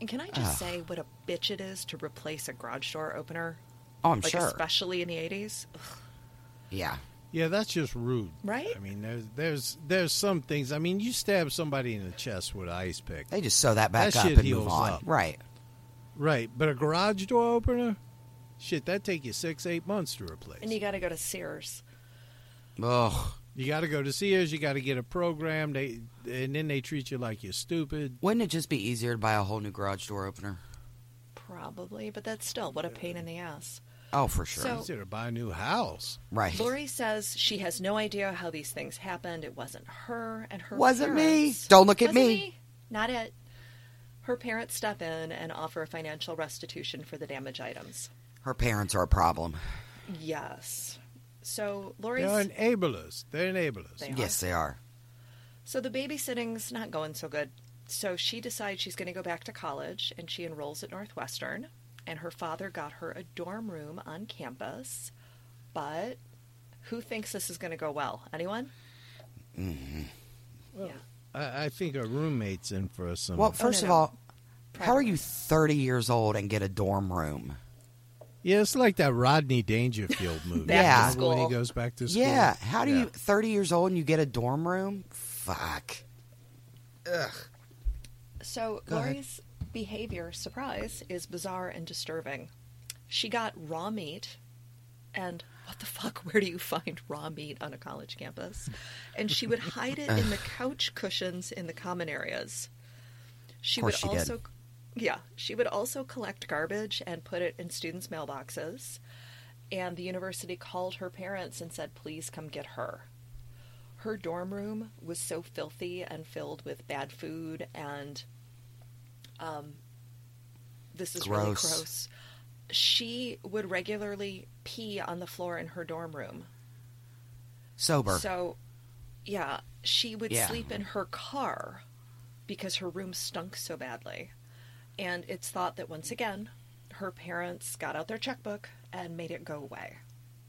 And can I just Ah. say what a bitch it is to replace a garage door opener? Oh, I'm like sure. especially in the 80s? Ugh. Yeah. Yeah, that's just rude, Right? I mean, there's there's there's some things. I mean, you stab somebody in the chest with an ice pick, They just sew that back That up shit and move on. up. Right. right? But a garage door opener, shit, that take you six eight months to replace. And you got to go to Sears. Ugh. You got to go to Sears. You got to get a program. They and then they treat you like you're stupid. Wouldn't it just be easier to buy a whole new garage door opener? Probably, but that's still what a pain in the ass. Oh, for sure. So- Easier to buy a new house. right. Lori says she has no idea how these things happened. It wasn't her and her Wasn't me. parents- Don't look at Wasn't me. Not it. Her parents step in and offer a financial restitution for the damaged items. Her parents are a problem. Yes. So Lori's They're enablers. They're enablers. They are. Yes, they are. So the babysitting's not going so good. So she decides she's going to go back to college and she enrolls at Northwestern. And her father got her a dorm room on campus. But who thinks this is going to go well? Anyone? Mm-hmm. yeah. I, I think a roommate's in for some. Well, oh, first no, of no. all, how are you 30 years old and get a dorm room? yeah, it's like that Rodney Dangerfield movie. Back to Remember when he goes back to school. Yeah. How do Yeah. you 30 years old and you get a dorm room? Fuck. Ugh. So Go ahead. Lori's behavior, surprise, is bizarre and disturbing. She got raw meat, and what the fuck? Where do you find raw meat on a college campus? And she would hide it in the couch cushions in the common areas. She would she did. also, yeah, she would also collect garbage and put it in students' mailboxes. And the university called her parents and said, "Please come get her." her dorm room was so filthy and filled with bad food and um this is really Gross. gross she would regularly pee on the floor in her dorm room Sober. so yeah she would Yeah. sleep in her car because her room stunk so badly and it's thought that once again her parents got out their checkbook and made it go away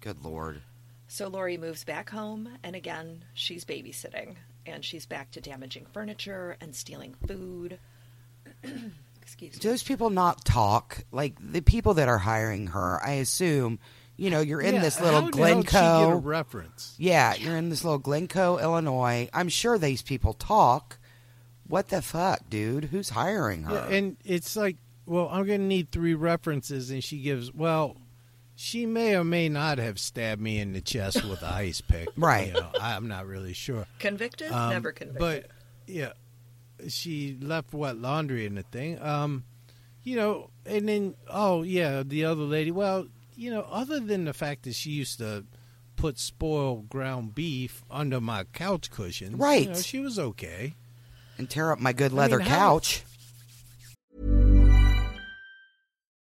Good lord. so Lori moves back home, and again, she's babysitting, and she's back to damaging furniture and stealing food. Excuse me. Do those people not talk? Like the people that are hiring her, I assume, you know, you're in Yeah, this little how the she get a Glencoe. reference. Yeah, you're in this little Glencoe, Illinois. I'm sure these people talk. What the fuck, dude? Who's hiring her? Yeah, and it's like, well, I'm going to need three references, and she gives, well, she may or may not have stabbed me in the chest with an ice pick. Right. You know, I'm not really sure. Convicted? Um, Never convicted. But yeah, she left wet laundry in the thing. Um, you know, and then oh yeah, the other lady. Well, you know, other than the fact that she used to put spoiled ground beef under my couch cushions, you Right. know, she was okay. and tear up my good mean, leather how-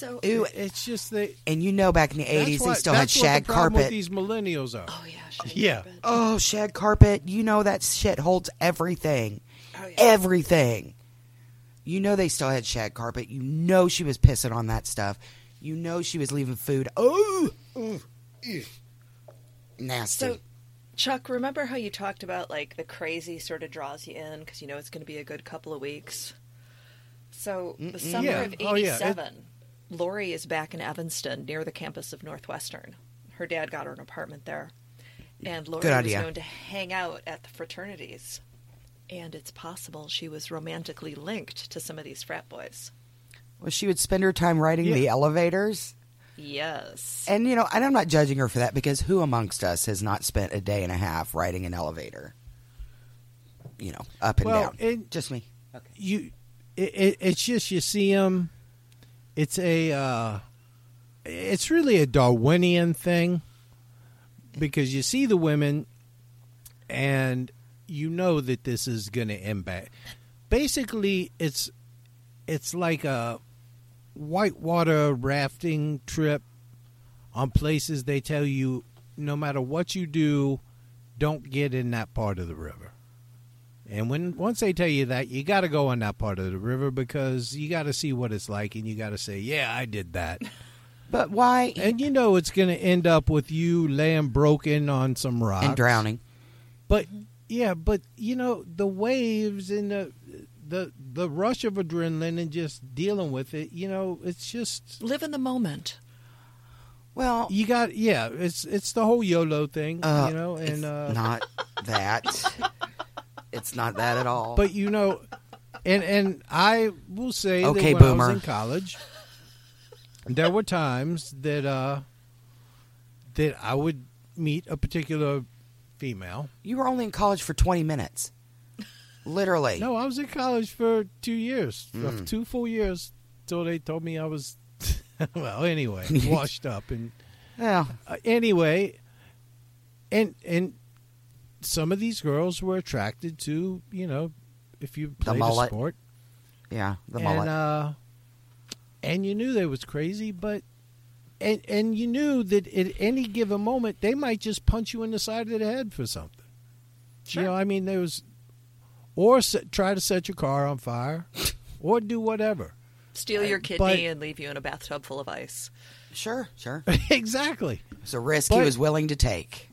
So, Ew. It's just that And you know, back in the 80s, they what- still had that's what the shag with carpet. these millennials are. oh yeah, shag Yeah. carpet. Oh, shag carpet. You know that shit holds everything. Oh, yeah. Everything. You know they still had shag carpet. You know she was pissing on that stuff. You know she was leaving food. Oh, ugh, ugh. nasty. So, Chuck, remember how you talked about like the crazy sort of draws you in because you know it's going to be a good couple of weeks. So the summer Yeah. of Oh, yeah. It- '87, Lori is back in Evanston near the campus of Northwestern. Her dad got her an apartment there, and Lori Good was known to hang out at the fraternities. And it's possible she was romantically linked to some of these frat boys. well, she would spend her time riding Yeah. the elevators. Yes. And you know, and I'm not judging her for that because who amongst us has not spent a day and a half riding an elevator? You know, up and Well, down. it- Just me. you it, it, it's just you see them it's a uh, it's really a darwinian thing because you see the women and you know that this is going to impact. Basically it's it's like a whitewater rafting trip on places they tell you no matter what you do don't get in that part of the river and when once they tell you that, you got to go on that part of the river because you got to see what it's like, and you got to say, "Yeah, I did that." But why? and you know it's going to end up with you laying broken on some rocks and drowning. But yeah, but you know the waves and the the the rush of adrenaline and just dealing with it. You know, it's just Live in the moment. Well, you got yeah. It's it's the whole YOLO thing. uh, you know, it's and uh, not that. It's not that at all. But you know, and and I will say Okay, that when I was in college, there were times that uh that I would meet a particular female. you were only in college for 20 minutes. Literally. No, I was in college for two years, uh, two full years, till they told me I was. well, anyway, washed up and Yeah. uh, anyway, and and some of these girls were attracted to you know if you The played a mullet. sport. Yeah. The and, mullet. Uh, and you knew they was crazy, but and and you knew that at any given moment they might just punch you in the side of the head for something. You know, I mean, there was, or set, try to set your car on fire, or do whatever. Steal your kidney but- and leave you in a bathtub full of ice. sure, sure. exactly. It's a risk he was willing to take.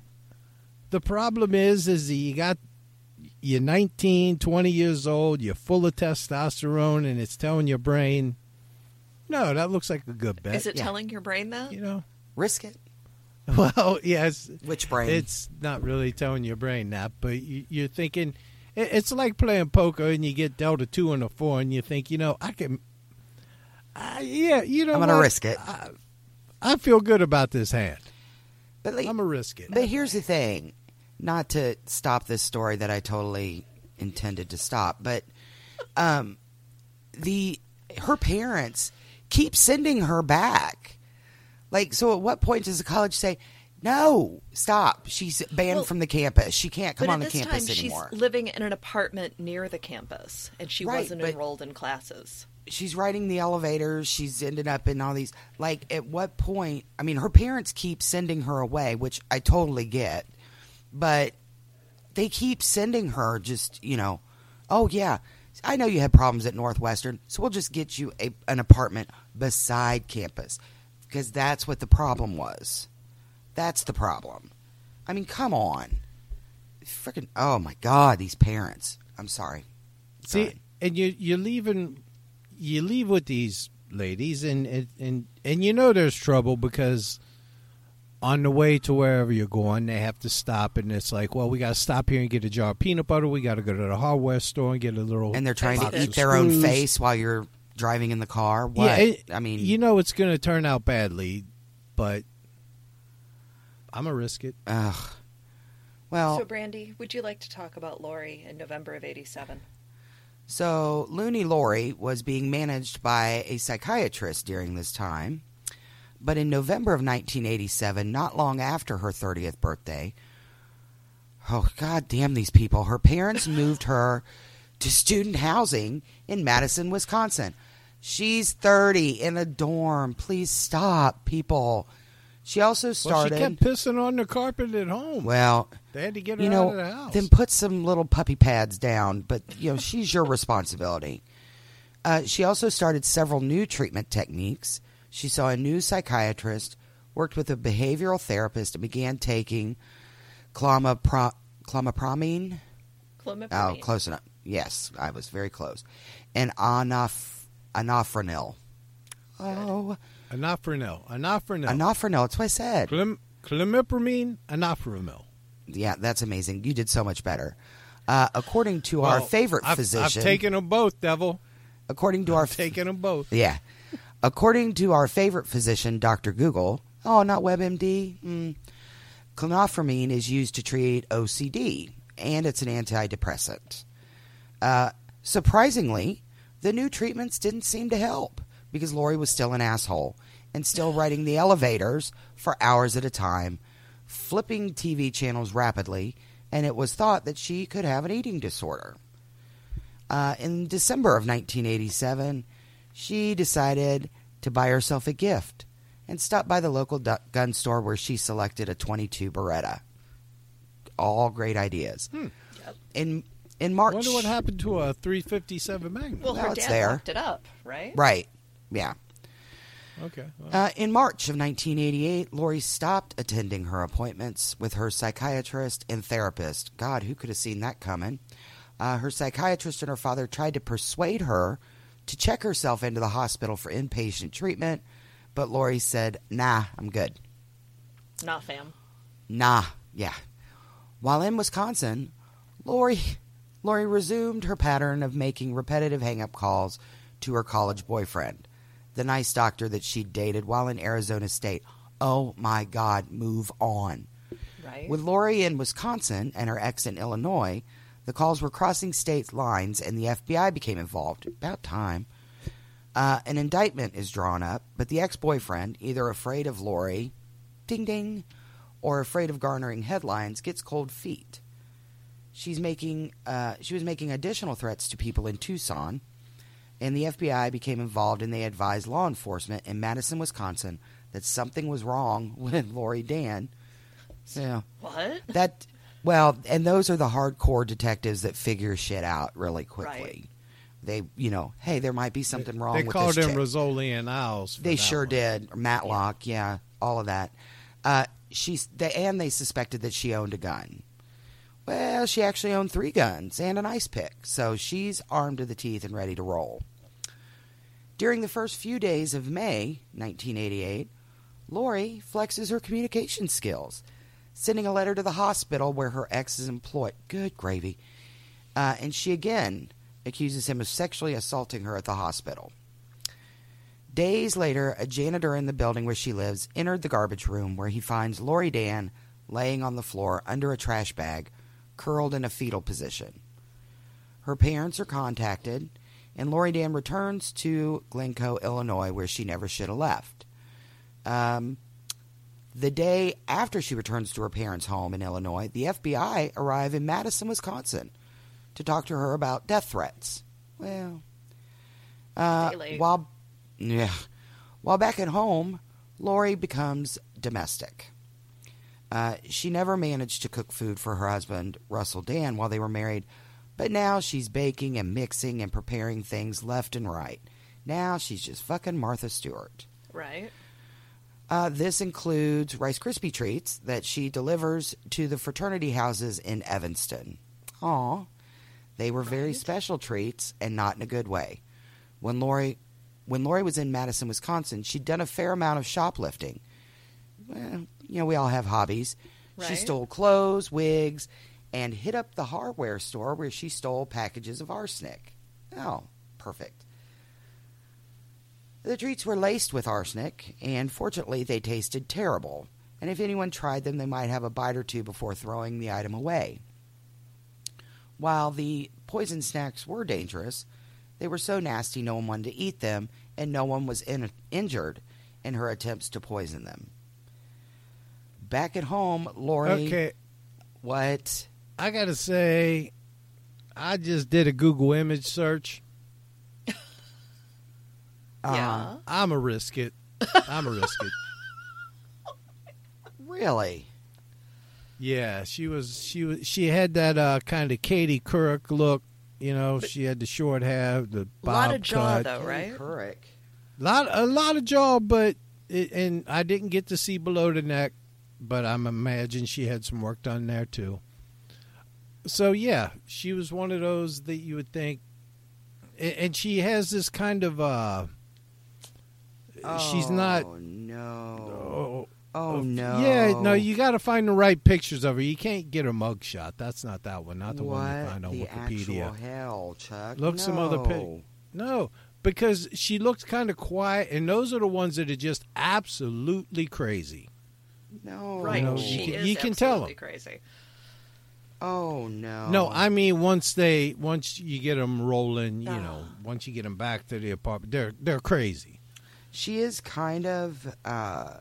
The problem is, is that you got you're 19, 20 years old, you're full of testosterone, and it's telling your brain, no, that looks like a good bet. Is it yeah. telling your brain that? You know. Risk it. Well, yes. Which brain? It's not really telling your brain that, but you, you're thinking it's like playing poker and you get dealt a two and a four, and you think, you know, I can, uh, yeah, you know, I'm gonna what? risk it. I, I feel good about this hand. But like, I'm gonna risk it. But here's the thing, not to stop this story that I totally intended to stop, but um, the her parents keep sending her back. Like, so at what point does the college say, "No, stop"? She's banned Well, from the campus. She can't come on the this campus time, anymore. she's living in an apartment near the campus, and she Right, wasn't enrolled in classes. she's riding the elevators. She's ended up in all these. Like, at what point? I mean, her parents keep sending her away, which I totally get, but they keep sending her just, you know, oh, yeah, I know you had problems at Northwestern, so we'll just get you a, an apartment beside campus because that's what the problem was. That's the problem. I mean, come on. Freaking, oh my God, these parents. I'm sorry. See, Sorry. and you you're leaving, you leave with these ladies, and and and, and you know there's trouble because on the way to wherever you're going, they have to stop, and it's like, well, we got to stop here and get a jar of peanut butter. We got to go to the hardware store and get a little. and they're trying box to eat their own face while you're driving in the car. What? Yeah, it- I mean, you know it's going to turn out badly, but I'm gonna risk it. ugh. Well, So, Brandy, would you like to talk about Lori in November of '87? so Looney Lori was being managed by a psychiatrist during this time, but in November of 1987, not long after her 30th birthday, oh god damn these people! Her parents moved her to student housing in Madison, Wisconsin. She's 30 in a dorm. Please stop, people. She also Well, started. she kept pissing on the carpet at home. well, they had to get her you out know, of the house. then put some little puppy pads down. But you know, she's your responsibility. Uh, she also started several new treatment techniques She saw a new psychiatrist, worked with a behavioral therapist, and began taking clomipro- clomipramine. Oh, close enough. Yes, I was very close. And anoph- anopranil. Oh, Anopranil. Anopranil. anopranil. That's what I said. Clim- clomipramine, anopranil. Yeah, that's amazing. You did so much better. Uh, according to our favorite I've, physician, I've taken them both, Devil. according to our I've taken them both. Yeah. According to our favorite physician, Dr. Google, oh, not WebMD, mm, is used to treat OCD, and it's an antidepressant. Uh, surprisingly, the new treatments didn't seem to help because Lori was still an asshole and still riding the elevators for hours at a time, flipping TV channels rapidly, and it was thought that she could have an eating disorder. Uh, in December of 1987, she decided to buy herself a gift and stopped by the local du- gun store where she selected a 22 Beretta. All great ideas. In in March, Hmm. Wonder what happened to a 357 Magnum. Well, Well, her it's dad there. locked it up, right? right? Yeah. okay. well, Uh, in March of 1988, Lori stopped attending her appointments with her psychiatrist and therapist. God, who could have seen that coming? Uh, her psychiatrist and her father tried to persuade her to check herself into the hospital for inpatient treatment, but Lori said, Nah, I'm good. Not fam. Nah, yeah. While in Wisconsin, Lori Lori resumed her pattern of making repetitive hang-up calls to her college boyfriend, the nice doctor that she'd dated while in Arizona State. Oh my God, move on. Right? With Lori in Wisconsin and her ex in Illinois, the calls were crossing state lines and the FBI became involved. About time. Uh, an indictment is drawn up, but the ex boyfriend, either afraid of Lori, ding ding, or afraid of garnering headlines, gets cold feet. She's making, uh, she was making additional threats to people in Tucson, and the FBI became involved and they advised law enforcement in Madison, Wisconsin, that something was wrong with Lori Dann. So what? that well, and those are the hardcore detectives that figure shit out really quickly. Right. They, you know, hey, there might be something wrong they with called this him chick. Rizzoli and Isles. for They that sure one. did. Matlock, yeah. all of that. Uh, she's they, and they suspected that she owned a gun. Well, she actually owned three guns and an ice pick, so she's armed to the teeth and ready to roll. During the first few days of May 1988, Lori flexes her communication skills, sending a letter to the hospital where her ex is employed. Good gravy. Uh, and she again accuses him of sexually assaulting her at the hospital. Days later, a janitor in the building where she lives entered the garbage room where he finds Lori Dann laying on the floor under a trash bag, curled in a fetal position. Her parents are contacted, and Lori Dann returns to Glencoe, Illinois, where she never should have left. Um, the day after she returns to her parents' home in Illinois, the FBI arrive in Madison, Wisconsin, to talk to her about death threats. Well, uh, while yeah, while back at home, Lori becomes domestic. Uh, she never managed to cook food for her husband, Russell Dann, while they were married, but now she's baking and mixing and preparing things left and right. Now she's just fucking Martha Stewart. Right? Uh, this includes Rice Krispie treats that she delivers to the fraternity houses in Evanston. Aw, they were very special treats and not in a good way. When Lori, when Lori was in Madison, Wisconsin, she'd done a fair amount of shoplifting. Well, you know, we all have hobbies. She stole clothes, wigs, and hit up the hardware store where she stole packages of arsenic. Oh, perfect. The treats were laced with arsenic, and fortunately, they tasted terrible. And if anyone tried them, they might have a bite or two before throwing the item away. While the poison snacks were dangerous, they were so nasty no one wanted to eat them, and no one was in- injured in her attempts to poison them. Back at home, Lori. Okay, What? I gotta say, I just did a Google image search. Uh, yeah. I'm a risk it. I'm a risk it. Really? Yeah, she was. She was. She had that uh, kind of Katie Couric look. You know, she had the short hair, the A lot of jaw, cut. though, right? Couric. lot a lot of jaw, but it, and I didn't get to see below the neck, but I'm imagine she had some work done there too. So yeah, she was one of those that you would think, a- and she has this kind of uh. She's not. Oh no. Oh, Oh no. Yeah, no, you got to find the right pictures of her. You can't get a mugshot. That's not that one. Not the what one you find on the Wikipedia. hell, Chuck? Look some other pic. No. No, because she looks kind of quiet, and those are the ones that are just absolutely crazy. No. Right. know, she you can- is you can tell absolutely 'em. crazy. Oh no. No, I mean once they once you get them rolling, you know, Ah. once you get them back to the apartment, they're they're crazy. She is kind of. uh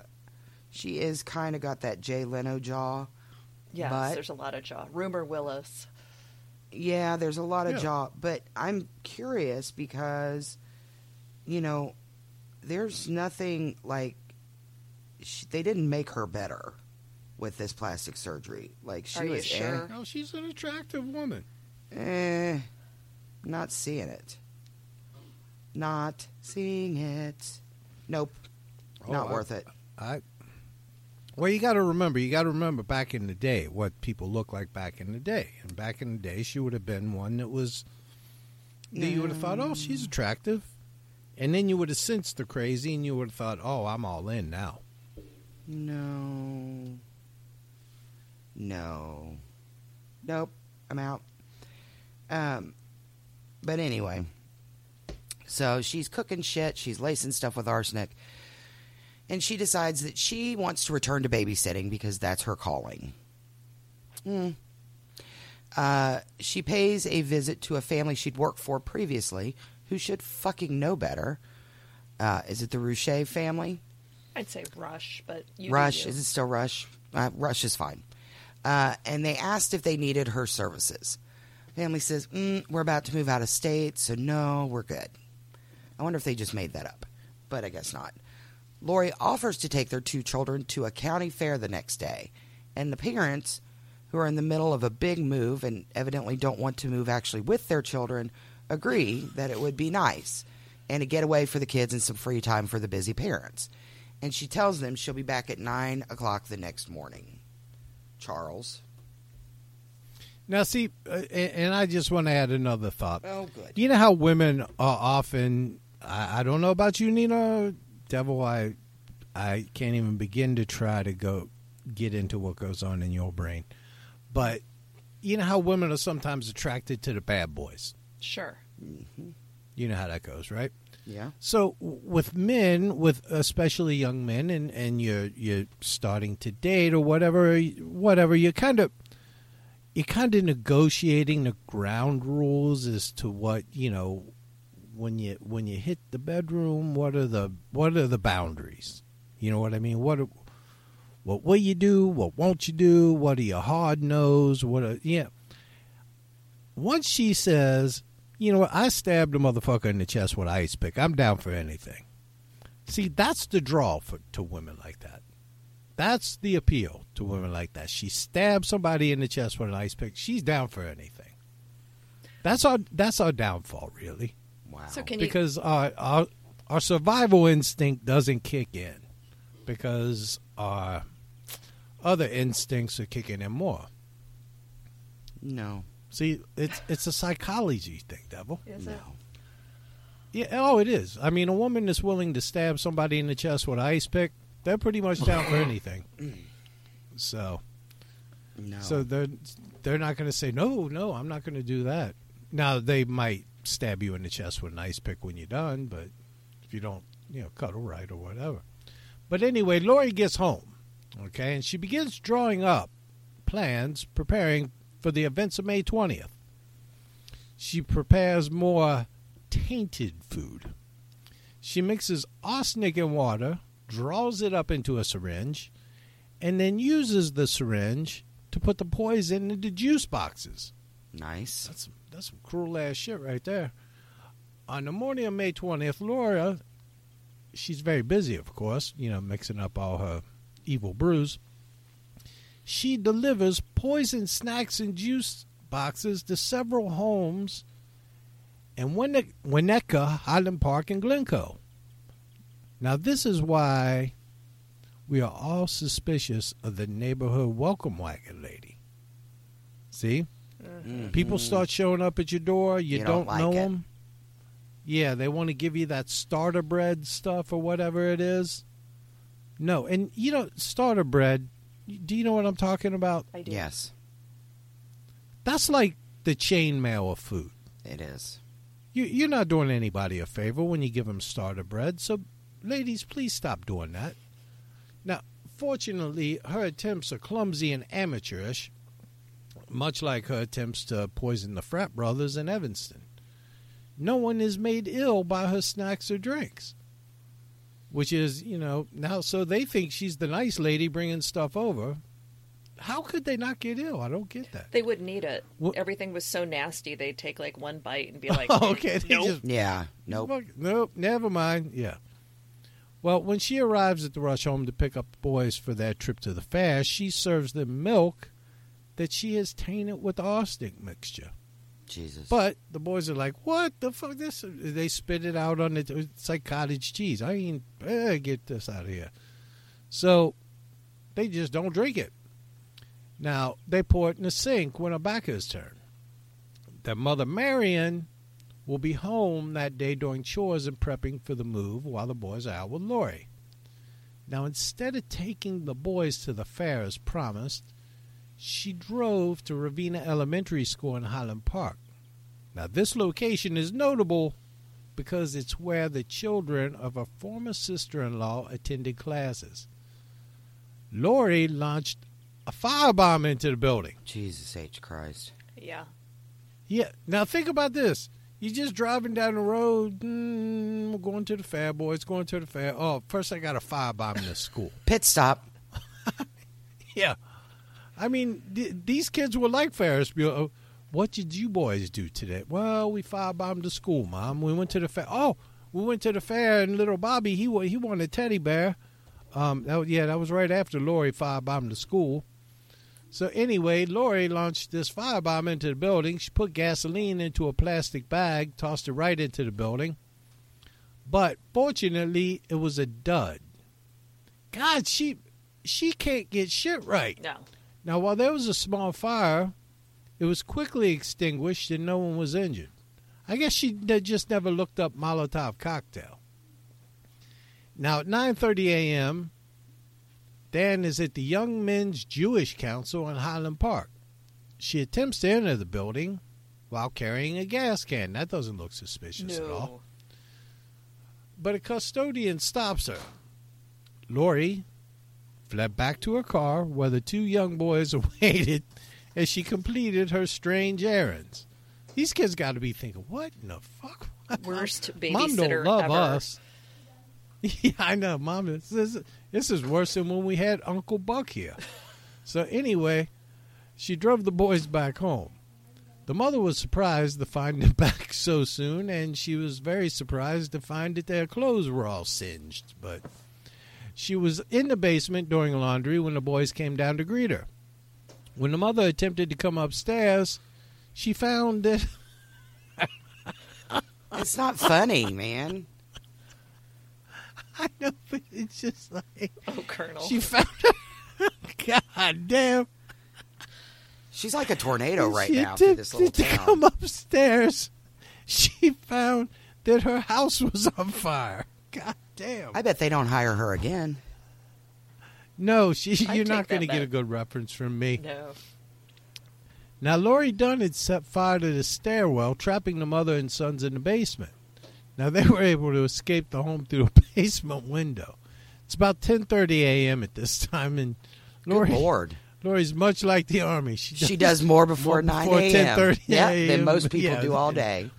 She is kind of got that Jay Leno jaw. Yes, But- there's a lot of jaw. Rumor Willis. Yeah, there's a lot of Yeah. jaw, but I'm curious because, you know, there's nothing like sh they didn't make her better with this plastic surgery. Like she Are you was sure? No, she's an attractive woman. eh, eh, not seeing it. Not seeing it. Nope. Oh, not I- worth it. I well, you got to remember. You got to remember back in the day what people looked like back in the day. And back in the day, she would have been one that was that you would have thought, oh, she's attractive, and then you would have sensed the crazy, and you would have thought, oh, I'm all in now. No. No. Nope. I'm out. Um but anyway. So she's cooking shit, she's lacing stuff with arsenic. And she decides that she wants to return to babysitting because that's her calling. Hmm. Uh, she pays a visit to a family she'd worked for previously who should fucking know better. Uh, is it the Rouche family? I'd say Rush, but Rush. Is it still Rush? Uh, Rush is fine. Uh, and they asked if they needed her services. Family says, mm, We're about to move out of state, so no, we're good. I wonder if they just made that up, but I guess not. Lori offers to take their two children to a county fair the next day, and the parents, who are in the middle of a big move and evidently don't want to move actually with their children, agree that it would be nice and a getaway for the kids and some free time for the busy parents. And she tells them she'll be back at 9 o'clock the next morning. Charles. Now, see, uh, and, and I just want to add another thought. Oh, good. You know how women are often. I, I don't know about you, Nina. Devil, I, I can't even begin to try to go get into what goes on in your brain. But you know how women are sometimes attracted to the bad boys. Sure. Mm-hmm. You know how that goes, right? Yeah. So with men, with especially young men, and, and you're you're starting to date or whatever, whatever, you're kind of you're kind of negotiating the ground rules as to what you know when you when you hit the bedroom. What are the what are the boundaries? You know what I mean? What what will you do? What won't you do? What are your hard nose? What are yeah? Once she says, you know what, I stabbed a motherfucker in the chest with an ice pick. I'm down for anything. See, that's the draw for to women like that. That's the appeal to women like that. She stabbed somebody in the chest with an ice pick. She's down for anything. That's our that's our downfall, really, Wow. So can you? because our, our our survival instinct doesn't kick in because our other instincts are kicking in more. no. See, it's it's a psychology thing, devil. is it? No. Yeah, oh, it is. I mean, a woman that's willing to stab somebody in the chest with an ice pick, they're pretty much down for anything. So, No. so they're they're not going to say no, no, I'm not going to do that. Now they might stab you in the chest with an ice pick when you're done, but if you don't, you know, cuddle right or whatever. But anyway, Lori gets home, okay, and she begins drawing up plans, preparing for the events of May 20th. She prepares more tainted food. She mixes arsenic and water, draws it up into a syringe, and then uses the syringe to put the poison into juice boxes. nice. That's that's some cruel ass shit right there. On the morning of May 20th, Laura, she's very busy, of course, you know, mixing up all her evil brews. She delivers poison snacks and juice boxes to several homes in Winne- Winnetka, Highland Park, and Glencoe. Now, this is why we are all suspicious of the neighborhood welcome wagon lady. See? People mm-hmm. start showing up at your door, you, You don't, don't like know it. them. Yeah, they want to give you that starter bread stuff or whatever it is. No, and you know, starter bread, do you know what I'm talking about? I do. Yes, That's like the chain mail of food. it is. You, you're not doing anybody a favor when you give them starter bread. So, ladies, please stop doing that. Now, fortunately, her attempts are clumsy and amateurish, much like her attempts to poison the frat brothers in Evanston. No one is made ill by her snacks or drinks. Which is, you know, now so they think she's the nice lady bringing stuff over. How could they not get ill? I don't get that. They wouldn't eat it. What- Everything was so nasty. They'd take like one bite and be like, okay, they nope. just Yeah, nope. Nope, never mind. Yeah. Well, when she arrives at the Rushe home to pick up the boys for their trip to the fair, she serves them milk that she has tainted with arsenic mixture. Jesus. But the boys are like, "What the fuck? This?" They spit it out on it. It's like cottage cheese. I mean, eh, get this out of here. So they just don't drink it. Now they pour it in the sink when Rebecca's turn. Their mother Marion will be home that day doing chores and prepping for the move while the boys are out with Lori. Now instead of taking the boys to the fair as promised, she drove to Ravinia Elementary School in Highland Park. Now, this location is notable because it's where the children of a former sister in law attended classes. Lori launched a firebomb into the building. Jesus H Christ. Yeah. Yeah, now think about this. You're just driving down the road, mm, going to the fair, boys, going to the fair. Oh, first I got a firebomb in the school. Pit stop. Yeah. I mean, th- these kids were like Ferris Bueller. What did you boys do today? Well, we firebombed the school, Mom. We went to the fair. Oh, we went to the fair, and little Bobby, he he wanted a teddy bear. Um, that, yeah, that was right after Lori firebombed the school. So anyway, Lori launched this firebomb into the building. She put gasoline into a plastic bag, tossed it right into the building. But fortunately, it was a dud. God, she she can't get shit right. No. Now, while there was a small fire, it was quickly extinguished and no one was injured. I guess she just never looked up Molotov cocktail. Now, at 9:30 a.m., Dann is at the Young Men's Jewish Council in Highland Park. She attempts to enter the building while carrying a gas can. That doesn't look suspicious at all. No. But a custodian stops her. Lori fled back to her car where the two young boys awaited as she completed her strange errands. These kids got to be thinking, what in the fuck? Worst babysitter Mom don't love ever. us. Yeah, I know, Mom. This is, this is worse than when we had Uncle Buck here. so anyway, she drove the boys back home. The mother was surprised to find them back so soon, and she was very surprised to find that their clothes were all singed. But she was in the basement doing laundry when the boys came down to greet her. When the mother attempted to come upstairs, she found that It's not funny, man. I know, but it's just like Oh, Colonel. she found. God damn! She's like a tornado right she now through did- this little to town. come upstairs, she found that her house was on fire. God damn! I bet they don't hire her again. no, she. You're not going to get a good reference from me. no. Now, Lori Dann had set fire to the stairwell, trapping the mother and sons in the basement. Now, they were able to escape the home through a basement window. It's about 10:30 a.m. at this time, and Lori, Good Lord. Lori's much like the army. She does, She does more before, more 9 before a.m. 10:30 Yeah, than most people yeah. do all day.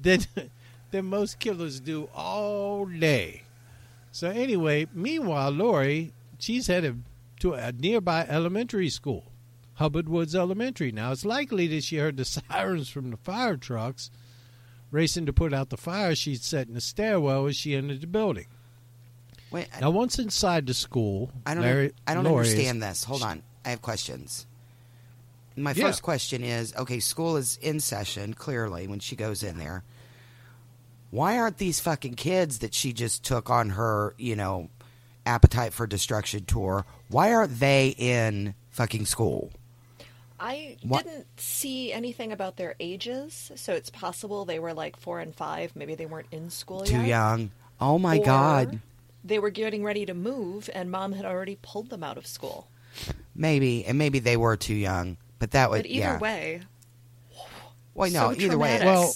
than, than most killers do all day. So anyway, meanwhile, Lori, she's headed to a nearby elementary school, Hubbard Woods Elementary. Now, it's likely that she heard the sirens from the fire trucks racing to put out the fire she'd set in the stairwell as she entered the building. Wait, I- Now, once inside the school, I don't. Larry, I don't Lori is- understand this. Hold on, I have questions. My Yeah. first question is: Okay, school is in session. Clearly, when she goes in there, why aren't these fucking kids that she just took on her, you know, appetite for destruction tour? Why aren't they in fucking school? I What- didn't see anything about their ages, so it's possible they were like four and five. Maybe they weren't in school Too yet. young. Oh my Or god. They were getting ready to move, and mom had already pulled them out of school. Maybe, and maybe they were too young. But that would But either yeah. way, Well, no, so either way. traumatic. Well,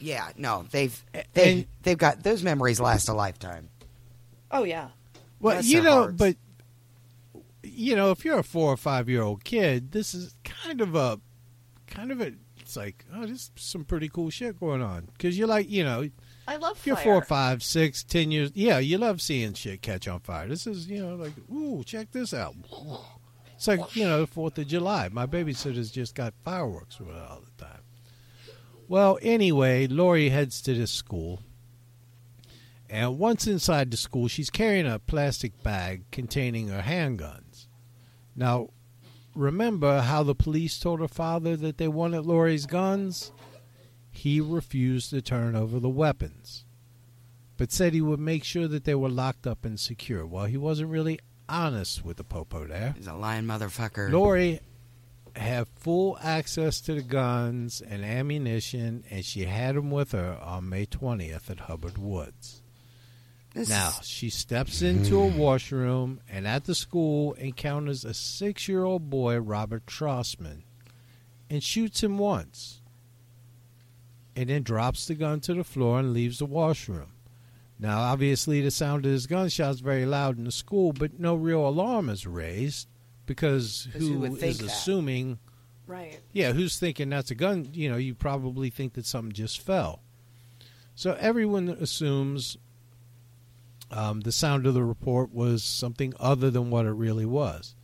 Yeah, no, they've they And- they've got those memories last a lifetime. oh yeah, Well, Bless you know, hearts. but you know, if you're a four or five year old kid, this is kind of a kind of a. It's like, oh, this is some pretty cool shit going on because you're like, you know, I love if you're four, five, six, ten years, yeah, you love seeing shit catch on fire. This is, you know, like, ooh, check this out. It's like, you know, Fourth of July. My babysitter's just got fireworks with all the time. Well, anyway, Lori heads to this school. And once inside the school, she's carrying a plastic bag containing her handguns. Now, remember how the police told her father that they wanted Lori's guns? He refused to turn over the weapons, but said he would make sure that they were locked up and secure. Well, he wasn't really honest with the popo there. He's a lying motherfucker. Lori had full access to the guns and ammunition, and she had them with her on May 20th at Hubbard Woods. This Now, she steps into a mm. washroom and at the school encounters a six year old boy, Robert Trossman, and shoots him once. And then drops the gun to the floor and leaves the washroom. Now, obviously, the sound of his gunshot is very loud in the school, but no real alarm is raised because 'Cause who is that? assuming right. yeah, who's thinking that's a gun? You know, you probably think that something just fell. So everyone assumes um, the sound of the report was something other than what it really was.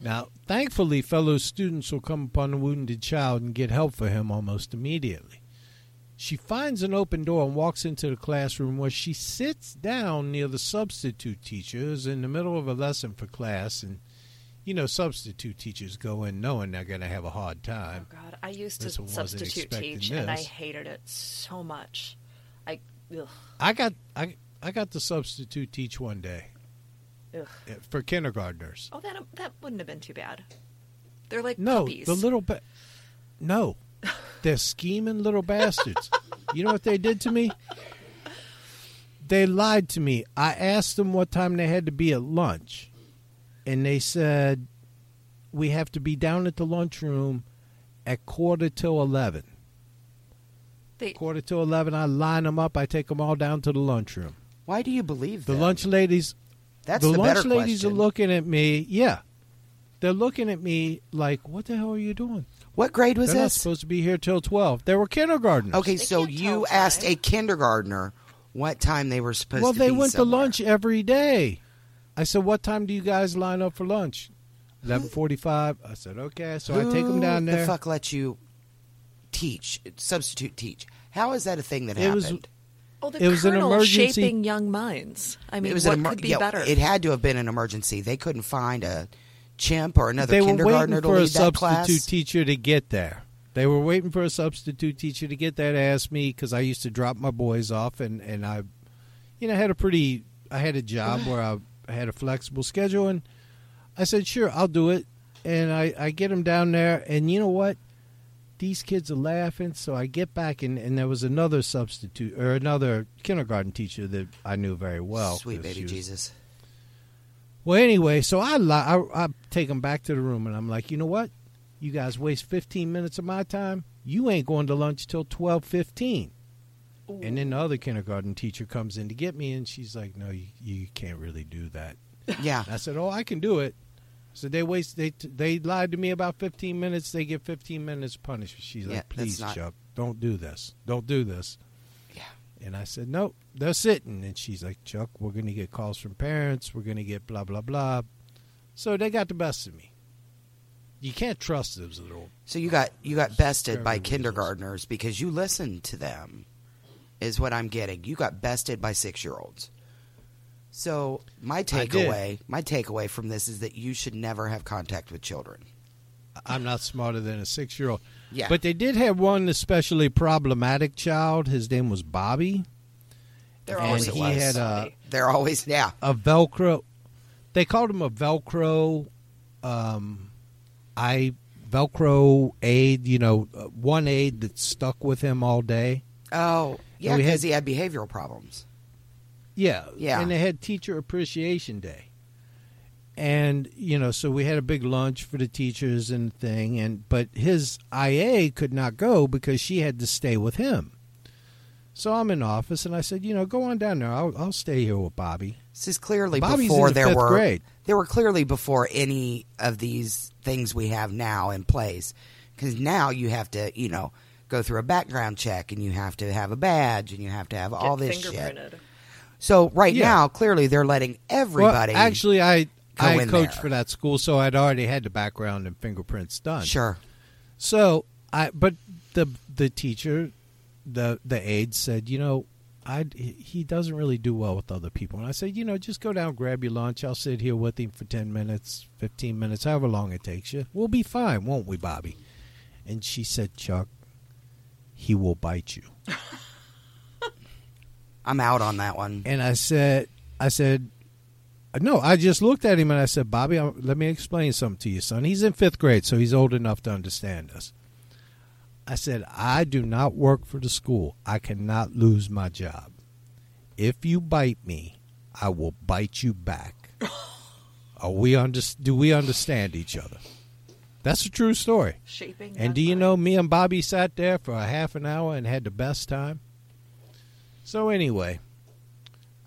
Now, thankfully, fellow students will come upon the wounded child and get help for him almost immediately. She finds an open door and walks into the classroom where she sits down near the substitute teacher who's in the middle of a lesson for class. And, you know, substitute teachers go in knowing they're going to have a hard time. Oh God, I used This to substitute teach, and I hated it so much. I ugh, I got I I got the substitute teach one day ugh. for kindergartners. Oh, that that wouldn't have been too bad. They're like No, puppies. the little ba- No, they're scheming little bastards. You know what they did to me? They lied to me. I asked them what time they had to be at lunch, and they said we have to be down at the lunchroom at quarter to eleven. They, Quarter to eleven, I line them up. I take them all down to the lunchroom. Why do you believe The them? lunch ladies That's the, the, lunch better ladies question. are looking at me. Yeah, they're looking at me like, "What the hell are you doing?" What grade was They're not this? supposed to be here till twelve. They were kindergartners. Okay, They so you tell asked time. a kindergartner what time they were supposed to be. well, they be went to lunch every day. I said, "What time do you guys line up for lunch?" Eleven forty-five. I said, "Okay." So I take them down there. The fuck let you teach substitute teach? How is that a thing that It was- happened? oh, the it was an colonel emergency- shaping young minds. I mean, it was what an emer- could be yeah, better? It had to have been an emergency. They couldn't find a chimp or another they were kindergartner waiting to for a lead that substitute class. teacher to get there. They were waiting for a substitute teacher to get there to ask me because I used to drop my boys off, and and I, you know, had a pretty. I had a job where I, I had a flexible schedule, and I said, "Sure, I'll do it." And I I get them down there, and you know what? These kids are laughing, so I get back, and, and there was another substitute or another kindergarten teacher that I knew very well. Sweet baby was- Jesus. well, anyway, so I, li- I I take them back to the room, and I'm like, you know what? You guys waste 15 minutes of my time. You ain't going to lunch till 12:15. And then the other kindergarten teacher comes in to get me, and she's like, "No, you, you can't really do that." Yeah. I said, "Oh, I can do it." So they waste they they lied to me about 15 minutes. They get 15 minutes punishment. She's Yeah, like, "Please, not- Chuck, don't do this. Don't do this." Yeah. And I said, "Nope, they're sitting." And she's like, "Chuck, we're going to get calls from parents. We're going to get blah blah blah." So they got the best of me. You can't trust those little. So you got you got bested by kindergartners because you listened to them, is what I'm getting. You got bested by six year olds. So my takeaway, my takeaway from this is that you should never have contact with children. I'm not smarter than a six year old. Yeah. But they did have one especially problematic child. His name was Bobby. They're and always he was. had a They're always yeah. a Velcro. They called him a Velcro, um, I Velcro aid. You know, uh, one aid that stuck with him all day. Oh yeah, because he had behavioral problems. Yeah, Yeah. And they had Teacher Appreciation Day, and you know, so we had a big lunch for the teachers and thing. And but his IA could not go because she had to stay with him. So I'm in office, and I said, you know, go on down there. I'll, I'll stay here with Bobby. This is clearly Bobby's before the there were grade. they were clearly before any of these things we have now in place. Because now you have to, you know, go through a background check and you have to have a badge and you have to have all Get this shit. So right Yeah. now, clearly they're letting everybody. Well, actually, I go I coached there. for that school, so I'd already had the background and fingerprints done. sure. So I, but the the teacher, the the aide said, you know, I he doesn't really do well with other people, and I said, you know, just go down, grab your lunch. I'll sit here with him for ten minutes, fifteen minutes, however long it takes you. We'll be fine, won't we, Bobby? And she said, Chuck, he will bite you. I'm out on that one. And I said, I said, no, I just looked at him and I said, Bobby, let me explain something to you, son. He's in fifth grade, so he's old enough to understand us. I said, I do not work for the school. I cannot lose my job. If you bite me, I will bite you back. Are we under, do we understand each other? That's a true story. Shaping. And do you mind. know, me and Bobby sat there for a half an hour and had the best time. So anyway,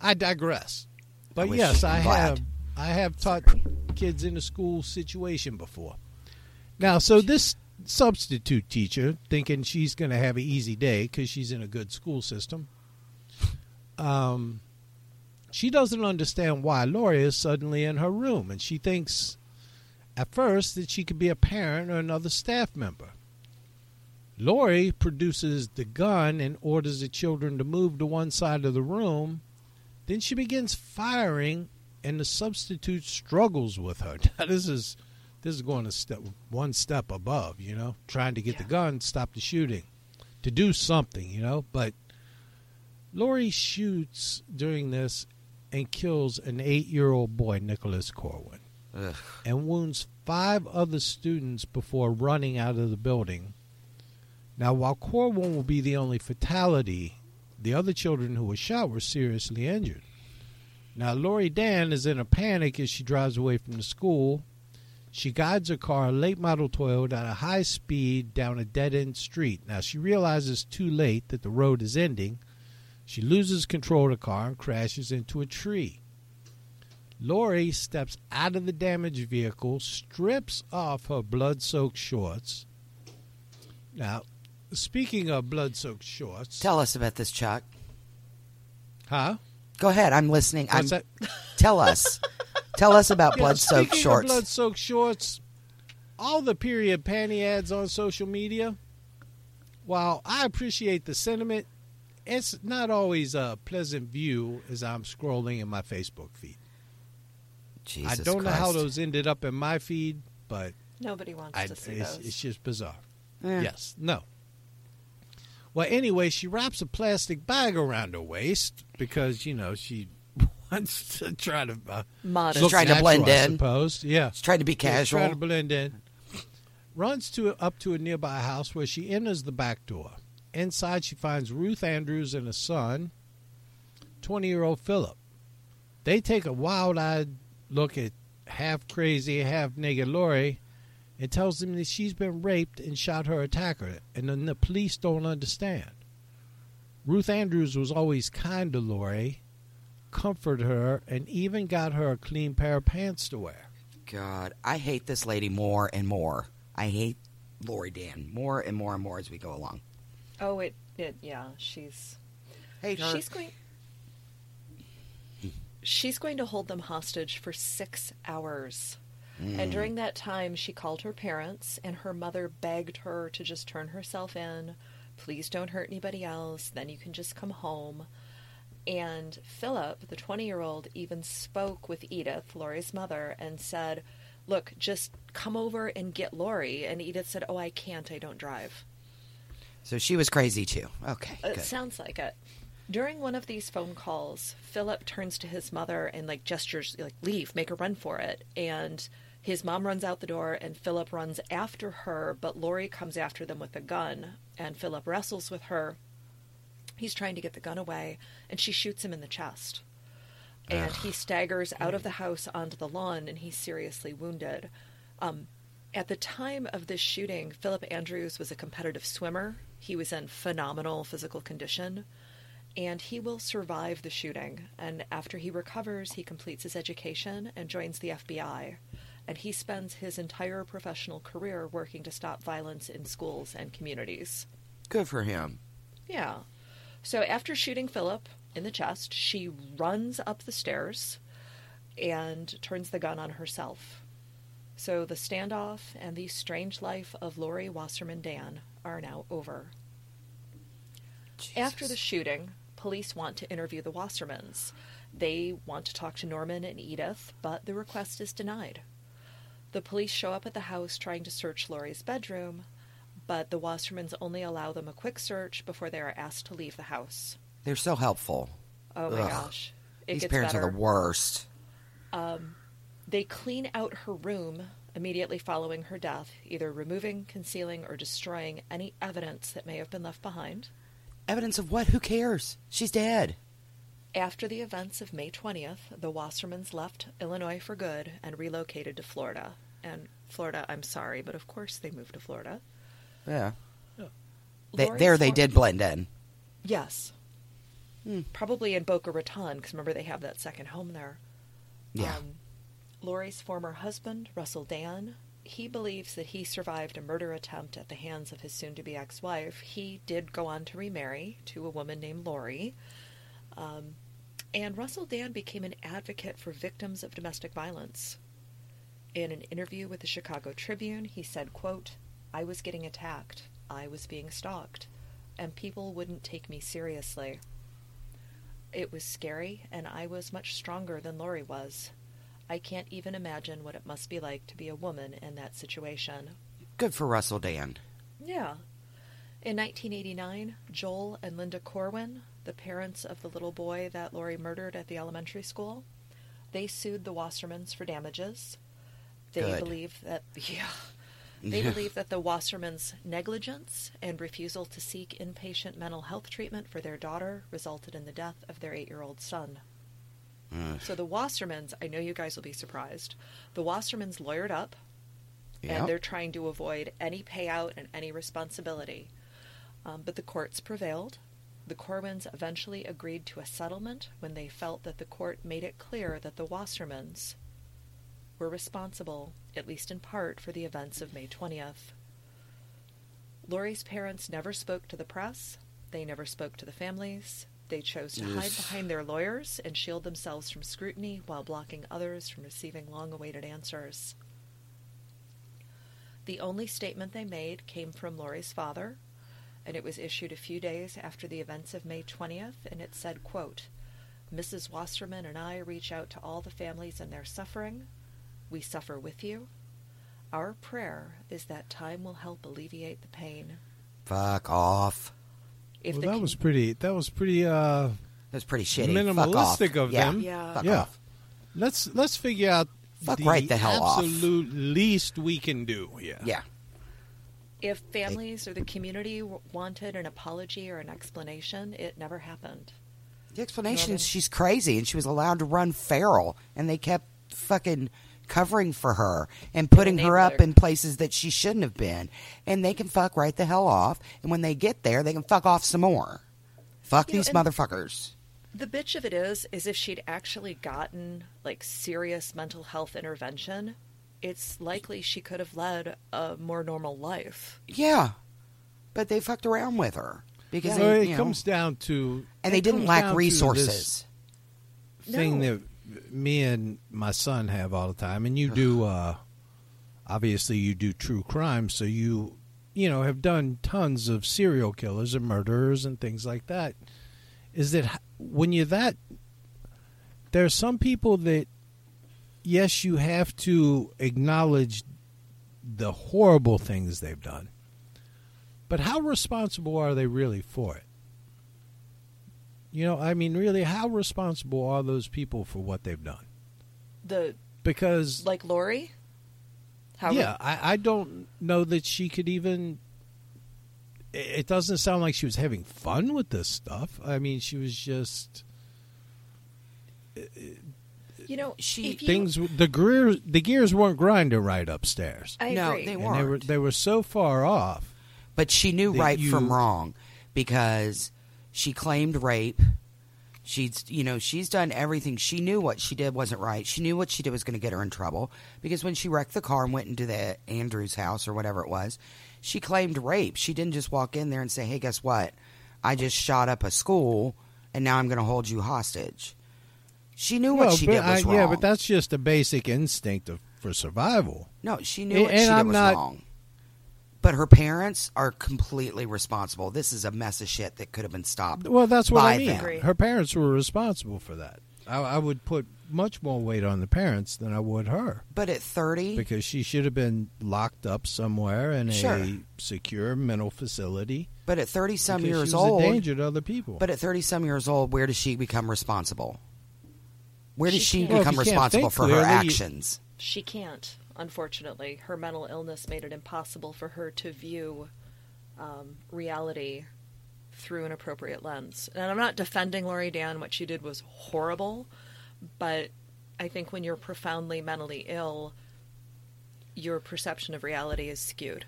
I digress. But wish- yes, I glad. have I have taught kids in a school situation before. Now, so this substitute teacher, thinking she's going to have an easy day because she's in a good school system, um, she doesn't understand why Lori is suddenly in her room, and she thinks at first that she could be a parent or another staff member. Lori produces the gun and orders the children to move to one side of the room. Then she begins firing, and the substitute struggles with her. Now, this is this is going a step one step above, you know, trying to get the gun, stop the shooting, to do something, you know. But Lori shoots during this and kills an eight-year-old boy, Nicholas Corwin Ugh. and wounds five other students before running out of the building. Now, while Corwin will be the only fatality, the other children who were shot were seriously injured. Now, Lori Dann is in a panic as she drives away from the school. She guides her car, a late model Toyota, at a high speed down a dead end street. Now, she realizes too late that the road is ending. She loses control of the car and crashes into a tree. Lori steps out of the damaged vehicle, strips off her blood soaked shorts. Now, speaking of blood soaked shorts, Tell us about this, Chuck. huh? Go ahead. I'm listening. I'm, that? Tell us. Tell us about Yeah, blood soaked shorts. Blood soaked shorts. All the period panty ads on social media. While I appreciate the sentiment, it's not always a pleasant view as I'm scrolling in my Facebook feed. Jesus I don't know how those ended up in my feed, but Nobody wants I, to see it's, those. it's just bizarre. Eh. Yes. No. Well, anyway, she wraps a plastic bag around her waist because you know she wants to try to uh, Modest. look trying to blend I in. suppose. Yeah, She's trying to be Yeah, casual. trying to blend in. Runs to up to a nearby house where she enters the back door. Inside, she finds Ruth Andrews and a son, twenty-year-old Philip. They take a wild-eyed look at half crazy, half naked Lori and tells them that she's been raped and shot her attacker, and then the police don't understand. Ruth Andrews was always kind to Lori, comforted her, and even got her a clean pair of pants to wear. God, I hate this lady more and more. I hate Lori Dann more and more and more as we go along. oh, it, it. Yeah, she's. Hate her. She's going. She's going to hold them hostage for six hours. And mm. during that time, she called her parents, and her mother begged her to just turn herself in. Please don't hurt anybody else. Then you can just come home. And Philip, the 20 year old, even spoke with Edith, Lori's mother, and said, Look, just come over and get Lori. And Edith said, Oh, I can't. I don't drive. So she was crazy too. Okay, It good. sounds like it. During one of these phone calls, Philip turns to his mother and like gestures like leave, make a run for it. And his mom runs out the door and Philip runs after her, but Lori comes after them with a gun and Philip wrestles with her. He's trying to get the gun away and she shoots him in the chest. And he staggers out of the house onto the lawn and he's seriously wounded. Um, at the time of this shooting, Philip Andrews was a competitive swimmer. He was in phenomenal physical condition and he will survive the shooting. And after he recovers, he completes his education and joins the FBI. And he spends his entire professional career working to stop violence in schools and communities. Good for him. Yeah. So after shooting Philip in the chest, she runs up the stairs and turns the gun on herself. So the standoff and the strange life of Lori Wasserman Dann are now over. After the shooting, police want to interview the Wassermans. They want to talk to Norman and Edith, but the request is denied. The police show up at the house trying to search Lori's bedroom, but the Wassermans only allow them a quick search before they are asked to leave the house. They're so helpful. Oh my Ugh. gosh. It These parents better. are the worst. Um, They clean out her room immediately following her death, either removing, concealing, or destroying any evidence that may have been left behind. Evidence of what? Who cares? She's dead. After the events of May 20th, the Wassermans left Illinois for good and relocated to Florida. And Florida, I'm sorry, but of course they moved to Florida. Yeah. They, there they did blend in. Yes. Probably in Boca Raton, because remember they have that second home there. Yeah. Um, Lori's former husband, Russell Dann, he believes that he survived a murder attempt at the hands of his soon to be ex wife. He did go on to remarry to a woman named Lori. Um, and Russell Dann became an advocate for victims of domestic violence. In an interview with the Chicago Tribune, he said, quote, I was getting attacked. I was being stalked. And people wouldn't take me seriously. It was scary, and I was much stronger than Lori was. I can't even imagine what it must be like to be a woman in that situation. Good for Russell Dann. Yeah. In 1989, Joel and Linda Corwin, the parents of the little boy that Lori murdered at the elementary school, they sued the Wassermans for damages. They Good. believe that yeah, they believe that the Wassermans' negligence and refusal to seek inpatient mental health treatment for their daughter resulted in the death of their 8-year-old son. So the Wassermans, I know you guys will be surprised. The Wassermans lawyered up Yep. and they're trying to avoid any payout and any responsibility. Um, but the courts prevailed. The Corwins eventually agreed to a settlement when they felt that the court made it clear that the Wassermans were responsible, at least in part, for the events of May 20th. Lori's parents never spoke to the press. They never spoke to the families. They chose to hide behind their lawyers and shield themselves from scrutiny while blocking others from receiving long awaited answers. The only statement they made came from Lori's father, and it was issued a few days after the events of May 20th, and it said, quote, Mrs. Wasserman and I reach out to all the families in their suffering. We suffer with you. Our prayer is that time will help alleviate the pain. Fuck off. If well, that was pretty. That was pretty uh, That's pretty shitty. Fuck off. minimalistic of yeah. them. Yeah. Fuck yeah. off. Let's let's figure out Fuck the right the hell off. absolute least we can do. Yeah. Yeah. if families or the community wanted an apology or an explanation, it never happened. The explanation Norman? is she's crazy and she was allowed to run feral and they kept fucking covering for her and putting her up in places that she shouldn't have been. And they can fuck right the hell off. And when they get there, they can fuck off some more. Fuck You these and- motherfuckers. The bitch of it is, is if she'd actually gotten like serious mental health intervention, it's likely she could have led a more normal life. Yeah. But they fucked around with her. Because So they, it you know, comes down to and they didn't lack resources. this Thing No. that me and my son have all the time, and you do. uh Obviously, you do true crime, so you you know have done tons of serial killers and murderers and things like that. Is that when you're that? There are some people that, yes, you have to acknowledge the horrible things they've done. But how responsible are they really for it? You know, I mean, really, how responsible are those people for what they've done? The Because like Lori. How yeah, I, I don't know that she could even. It it doesn't sound like she was having fun with this stuff. I mean, she was just you know She- if you, things. The gears, the gears weren't grinding right upstairs, I No, agree. they and they were weren't. they were so far off. But she knew right you- from wrong because she claimed rape. She's, you know, she's done everything. She knew what she did wasn't right. She knew what she did was going to get her in trouble because when she wrecked the car and went into the Andrews house or whatever it was, she claimed rape. She didn't just walk in there and say, "Hey, guess what? I just shot up a school and now I'm going to hold you hostage." She knew what she did was I- wrong. Yeah, but that's just a basic instinct of, for survival. No, she knew And- what and she I'm was not- wrong. But her parents are completely responsible. This is a mess of shit that could have been stopped. Well, that's what by I mean. them. Her parents were responsible for that. I, I would put much more weight on the parents than I would her But at 30, because she should have been locked up somewhere in Sure. a secure mental facility. but at 30 some years she was old, a danger to other people. but at 30 some years old, where does she become responsible? Where does She she, can't. Well, become responsible think for her clearly, you- actions? She can't, unfortunately. Her mental illness made it impossible for her to view um, reality through an appropriate lens. And I'm not defending Lori Dann. What she did was horrible, but I think when you're profoundly mentally ill, your perception of reality is skewed.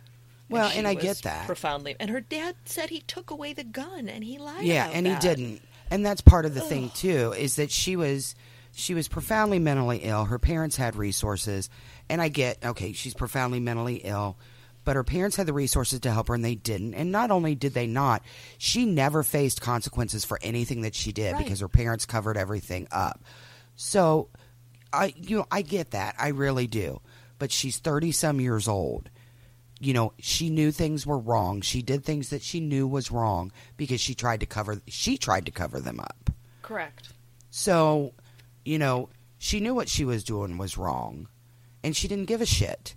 Well, she and I get that. profoundly. And her dad said he took away the gun, and he lied. Yeah, and that. he didn't. And that's part of the thing too is that she was she was profoundly mentally ill. Her parents had resources, and I get okay, she's profoundly mentally ill, but her parents had the resources to help her and they didn't. And not only did they not, she never faced consequences for anything that she did Right. because her parents covered everything up. So I you know, I get that. I really do. But she's 30 some years old you know she knew things were wrong she did things that she knew was wrong because she tried to cover she tried to cover them up Correct. so you know she knew what she was doing was wrong and she didn't give a shit.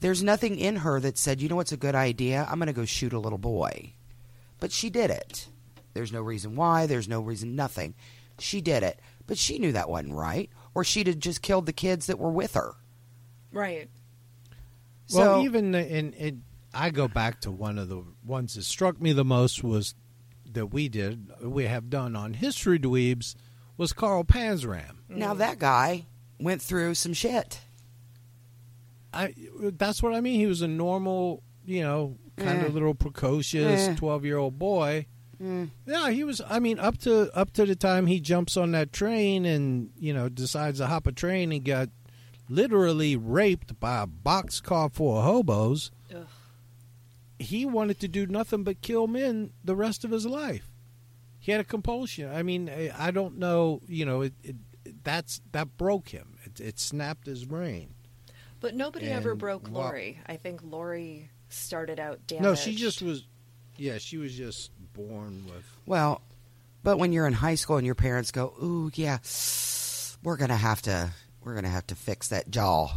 There's nothing in her that said you know what's a good idea? I'm going to go shoot a little boy. But she did it. There's no reason why. There's no reason nothing. She did it. But she knew that wasn't right or she'd have just killed the kids that were with her. Right. well, even in, in I go back to one of the ones that struck me the most was that we did we have done on History Dweebs was Carl Panzram. now that guy went through some shit I that's what I mean. He was a normal, you know, kind Eh. of little precocious Eh. twelve year old boy. Mm. Yeah, he was. I mean, up to up to the time he jumps on that train and you know decides to hop a train and got literally raped by a boxcar full of hobos. Ugh. He wanted to do nothing but kill men the rest of his life. He had a compulsion. I mean, I I don't know. You know, it, it that's that broke him. It, it snapped his brain. But nobody ever broke wha- Lori. I think Lori started out damaged. No, she just was. Yeah, she was just born with. Well, but when you're in high school and your parents go, "Ooh, yeah, we're gonna have to, we're gonna have to fix that jaw.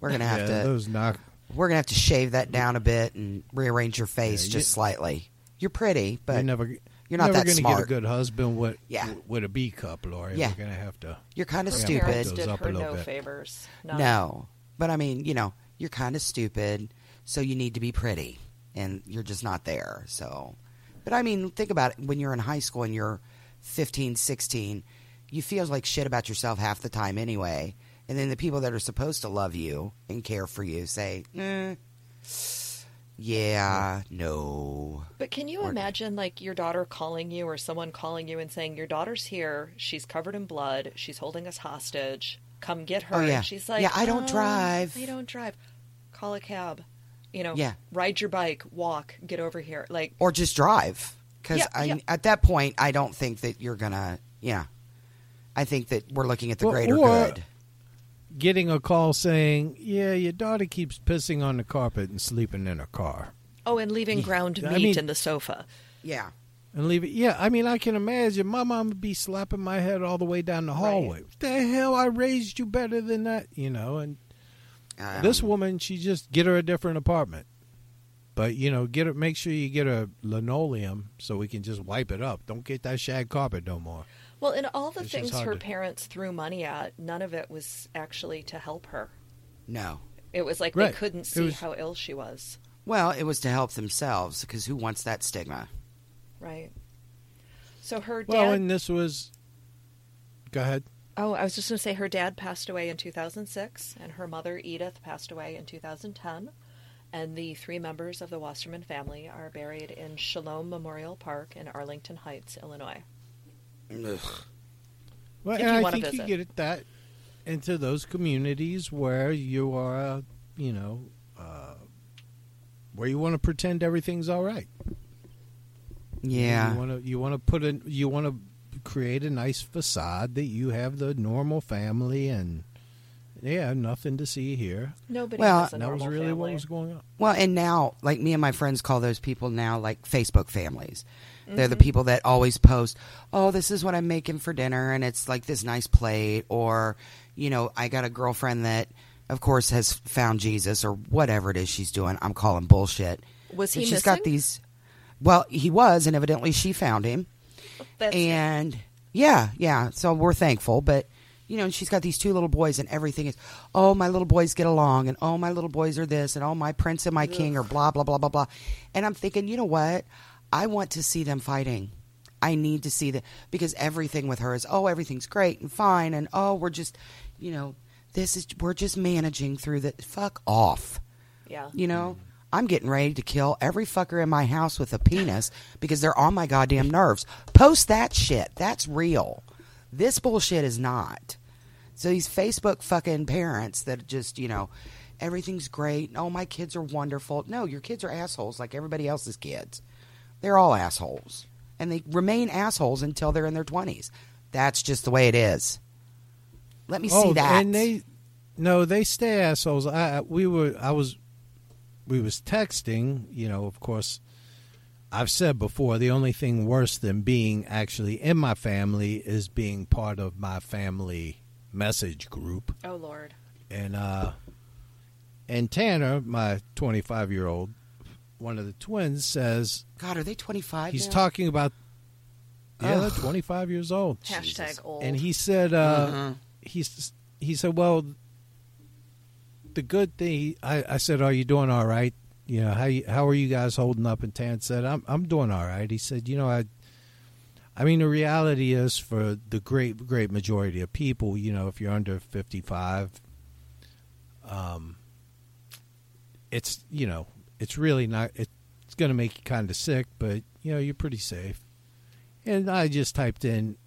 We're gonna have yeah, to, those knock. we're gonna have to shave that down a bit and rearrange your face Yeah, just you- slightly. You're pretty, but you're never. You're not never that gonna smart. get a good husband with Yeah. with a B cup, Lori. Yeah. We're gonna have to. you're kind of her Yeah, parents stupid. did up her no bit. favors. None. No, but I mean, you know, you're kind of stupid, so you need to be pretty, and you're just not there. So, but I mean, think about it. When you're in high school and you're 15, 16, you feel like shit about yourself half the time anyway. And then the people that are supposed to love you and care for you say, eh, yeah, no. But can you Or- imagine, like, your daughter calling you or someone calling you and saying, Your daughter's here. She's covered in blood. She's holding us hostage. Come get her. Oh, yeah. And she's like, Yeah, I don't "Um, drive." I don't drive. Call a cab. You know, Yeah. ride your bike, walk, get over here. Like, Or just drive. Because Yeah, yeah. at that point, I don't think that you're going to, yeah. I think that we're looking at the Well, greater or- good. Getting a call saying, "Yeah, your daughter keeps pissing on the carpet and sleeping in her car." oh, and leaving ground I meat mean- in the sofa. Yeah. And leave it. Yeah, I mean, I can imagine my mom would be slapping my head all the way down the hallway. What the hell? I raised you better than that, you know. And Um, this woman, she just get her a different apartment. But you know, get it. Make sure you get a linoleum so we can just wipe it up. Don't get that shag carpet no more. Well, in all the It's things her to- parents threw money at, none of it was actually to help her. No. It was like Right. they couldn't see was- how ill she was. Well, it was to help themselves because who wants that stigma? Right. So her dad. Well, and this was. Go ahead. Oh, I was just going to say her dad passed away in 2006, and her mother, Edith, passed away in 2010. And the three members of the Wasserman family are buried in Shalom Memorial Park in Arlington Heights, Illinois. Ugh. Well, and I wanna think you get it that into those communities where you are, you know, uh, where you want to pretend everything's all right. Yeah. You want to you want to put in you want to create a nice facade that you have the normal family and yeah, nothing to see here. Nobody Well- has a that was normal really what was going on. Well, and now, like me and my friends call those people now like Facebook families. They're Mm-hmm. the people that always post, "Oh, this is what I'm making for dinner," and it's like this nice plate. Or, you know, I got a girlfriend that, of course, has found Jesus or whatever it is she's doing. I'm calling bullshit. Was he She's got these. Well, he was, and evidently she found him. That's, and yeah, yeah. So we're thankful, but you know, and she's got these two little boys, and everything is, oh, my little boys get along, and oh, my little boys are this, and oh, my prince and my king are blah blah blah blah blah. And I'm thinking, you know what? I want to see them fighting. I need to see that because everything with her is, oh, everything's great and fine, and oh, we're just, you know, this is we're just managing through the fuck off. yeah. You know, I'm getting ready to kill every fucker in my house with a penis because they're on my goddamn nerves. Post that shit. That's real. This bullshit is not. So these Facebook fucking parents that just, you know, everything's great. Oh, my kids are wonderful. No, your kids are assholes like everybody else's kids. They're all assholes. And they remain assholes until they're in their 20s. That's just the way it is. Let me see oh, that. and they no, they stay assholes. I I- we were I was we was texting, you know, of course I've said before the only thing worse than being actually in my family is being part of my family message group. Oh, Lord. And uh and Tanner, my 25-year-old, one of the twins says God, are they 25 he's now? talking about yeah, they're 25 years old. Hashtag old. And he said, uh, Mhm. he's he said, well, the good thing. I, I said, are you doing all right? You know, how you, how are you guys holding up? And Tan said, I'm I'm doing all right. He said, you know, I. I mean, the reality is for the great great majority of people, you know, if you're under 55, um, it's you know, it's really not. It's going to make you kind of sick, but you know, you're pretty safe. And I just typed in,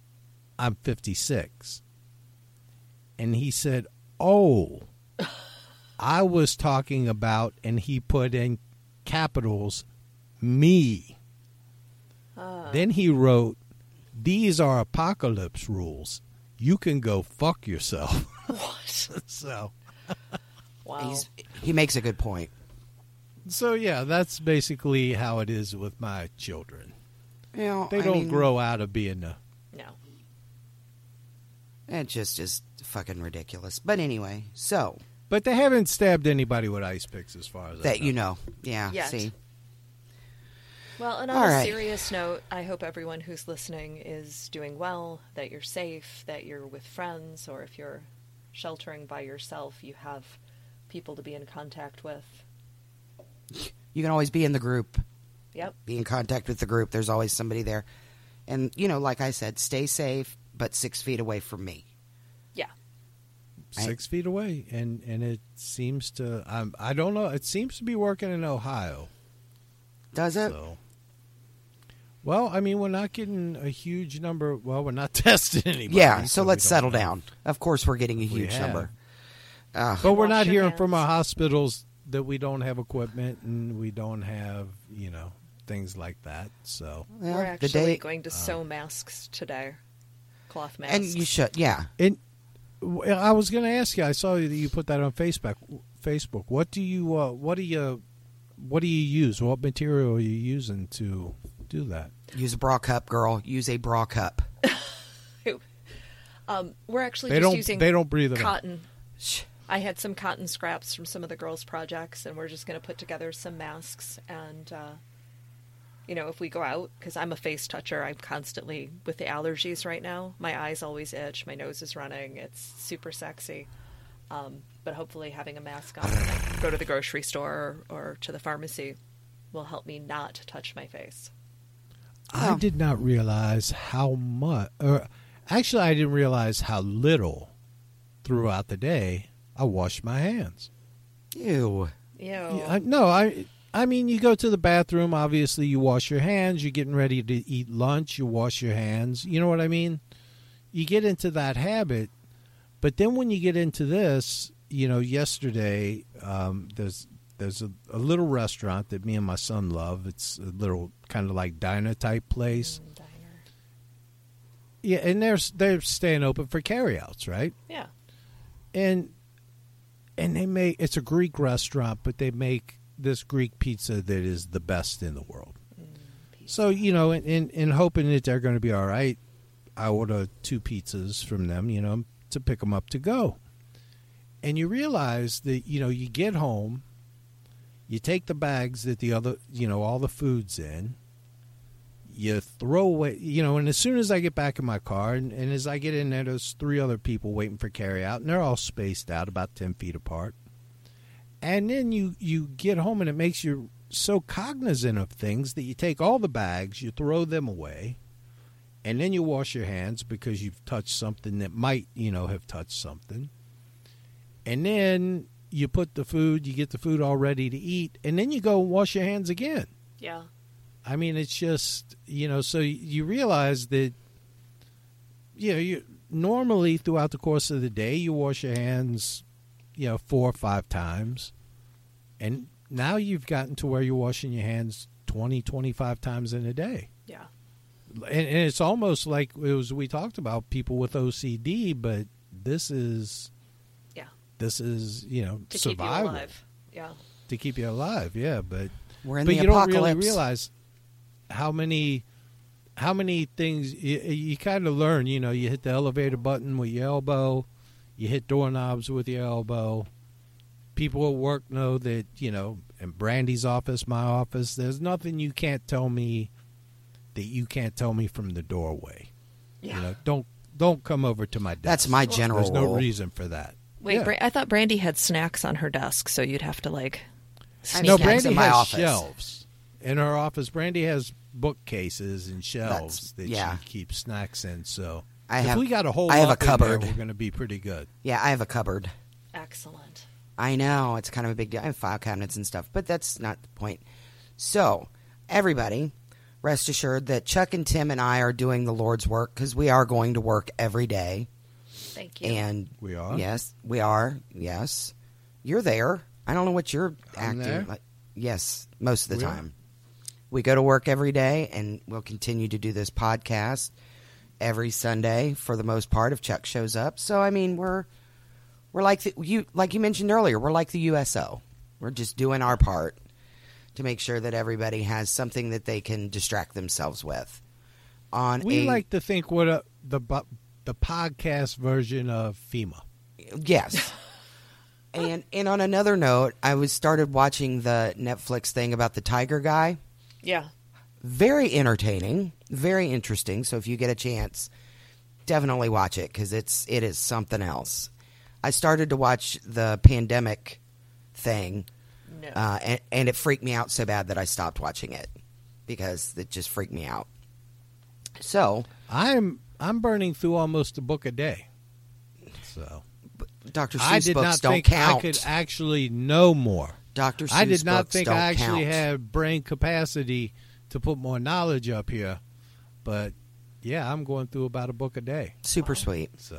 I'm 56. And he said, Oh, I was talking about, and he put in capitals, me. Uh. Then he wrote, These are apocalypse rules. You can go fuck yourself. What? so, Wow. He's, he makes a good point. So yeah, that's basically how it is with my children. You know, They I don't mean, grow out of being a no. It just is fucking ridiculous. But anyway, so But they haven't stabbed anybody with ice picks, as far as I that you know, yeah. Yet. See, Well, and on All a right. serious note, I hope everyone who's listening is doing well, that you're safe, that you're with friends, or if you're sheltering by yourself, you have people to be in contact with. You can always be in the group, Yep. be in contact with the group. There's always somebody there, and you know, like I said, stay safe, but six feet away from me. Yeah. six feet away, and and it seems to. Um, I don't know. It seems to be working in Ohio. Does it? So, well, I mean, we're not getting a huge number. Well, we're not testing anybody. yeah. So we let's settle know. down. Of course, we're getting a huge number. Ugh. But we're not your hearing from our hospitals that we don't have equipment and we don't have, you know, things like that. So, Well, We're the actually day- going to sew masks today. Cloth masks. and you should, yeah. and I was going to ask you. I saw that you put that on Facebook. Facebook. What do you? Uh, what do you? What do you use? What material are you using to do that? Use a bra cup, girl. Use a bra cup. um, we're actually They just don't- using they don't breathe it out. cotton. I had some cotton scraps from some of the girls' projects, and we're just going to put together some masks. And, uh, you know, if we go out, because I'm a face toucher, I'm constantly with the allergies right now. My eyes always itch, my nose is running. It's super sexy. Um, but hopefully, having a mask on, when I go to the grocery store or, or to the pharmacy will help me not touch my face. I did not realize how much, or actually, I didn't realize how little throughout the day I wash my hands. Ew. Ew. Yeah, I, no, I. I mean, you go to the bathroom. Obviously, you wash your hands. You're getting ready to eat lunch. You wash your hands. You know what I mean? You get into that habit, but then when you get into this, you know, yesterday um, there's there's a, a little restaurant that me and my son love. It's a little kind of like diner type place. Diner. Yeah, and they're they're staying open for carryouts, right? Yeah. and and they make it's a Greek restaurant, but they make this Greek pizza that is the best in the world. Mm, so you know, in in, in hoping that they're going to be all right, I order two pizzas from them, you know, to pick them up to go. And you realize that you know you get home, you take the bags that the other you know all the foods in, you throw away, you know, and as soon as I get back in my car, and, and as I get in there, there's three other people waiting for carry out, and they're all spaced out about 10 feet apart. And then you, you get home, and it makes you so cognizant of things that you take all the bags, you throw them away, and then you wash your hands because you've touched something that might, you know, have touched something. And then you put the food, you get the food all ready to eat, and then you go wash your hands again. Yeah. I mean, it's just you know. So you realize that you know you normally throughout the course of the day you wash your hands, you know, four or five times, and now you've gotten to where you're washing your hands 20, 25 times in a day. Yeah. And, and it's almost like it was we talked about people with OCD, but this is Yeah. this is you know To survival keep you alive. Yeah. to keep you alive. Yeah, but We're in but the you apocalypse. don't really realize how many how many things you, you kind of learn. You know, you hit the elevator button with your elbow, you hit doorknobs with your elbow. People at work know that you know. In Brandy's office, my office, there's nothing you can't tell me that you can't tell me from the doorway. Yeah. You know, don't don't come over to my desk. That's my general There's no rule. reason for that. Wait, Yeah. Bra- I thought Brandy had snacks on her desk, so you'd have to like. I no, snacks Brandy in my has office. shelves in her office. Brandy has bookcases and shelves That's- that yeah. she keeps snacks in. So I if have- we got a whole I have a lot in there, cupboard. we're going to be pretty good. Yeah, I have a cupboard. Excellent. I know it's kind of a big deal. I have file cabinets and stuff, but that's not the point. So, everybody, rest assured that Chuck and Tim and I are doing the Lord's work because we are going to work every day. Thank you. And We are? Yes, we are. Yes, you're there. I don't know what you're I'm acting there? like. Yes, most of the We are. time. We go to work every day, and we'll continue to do this podcast every Sunday for the most part if Chuck shows up. So, I mean, we're we're like the, you like you mentioned earlier. We're like the USO. We're just doing our part to make sure that everybody has something that they can distract themselves with. On We a, like to think what a, the the podcast version of FEMA. Yes. and and on another note, I was started watching the Netflix thing about the tiger guy. Yeah. Very entertaining, very interesting. So if you get a chance, definitely watch it because it's it is something else. I started to watch the pandemic thing, No. uh, and, and it freaked me out so bad that I stopped watching it because it just freaked me out. So, I'm I'm burning through almost a book a day. So Dr. I Seuss did books not don't think count. I could actually know more. Dr. Seuss I did not books think I actually count. had brain capacity to put more knowledge up here, but yeah, I'm going through about a book a day. Super sweet. So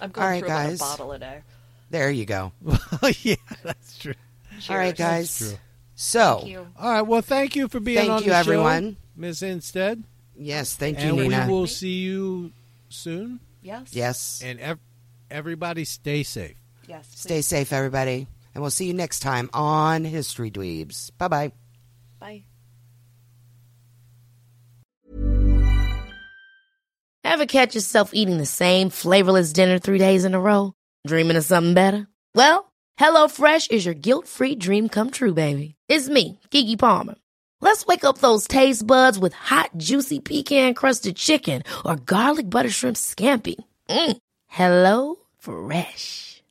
I'm going All right, through about guys. a bottle a day. There you go. yeah, that's true. All right, Cheers. guys. true. So, Thank you. All right. Well, thank you for being here. Thank on you, the everyone. show, Miss Instead. yes, thank you, and we will see you soon. Yes. yes. And ev- everybody, stay safe. Yes. Stay safe, everybody. And we'll see you next time on History Dweebs. Bye bye. Bye. Ever catch yourself eating the same flavorless dinner three days in a row? Dreaming of something better? Well, HelloFresh is your guilt-free dream come true, baby. It's me, Keke Palmer. Let's wake up those taste buds with hot, juicy pecan-crusted chicken or garlic butter shrimp scampi. Mm. Hello Fresh.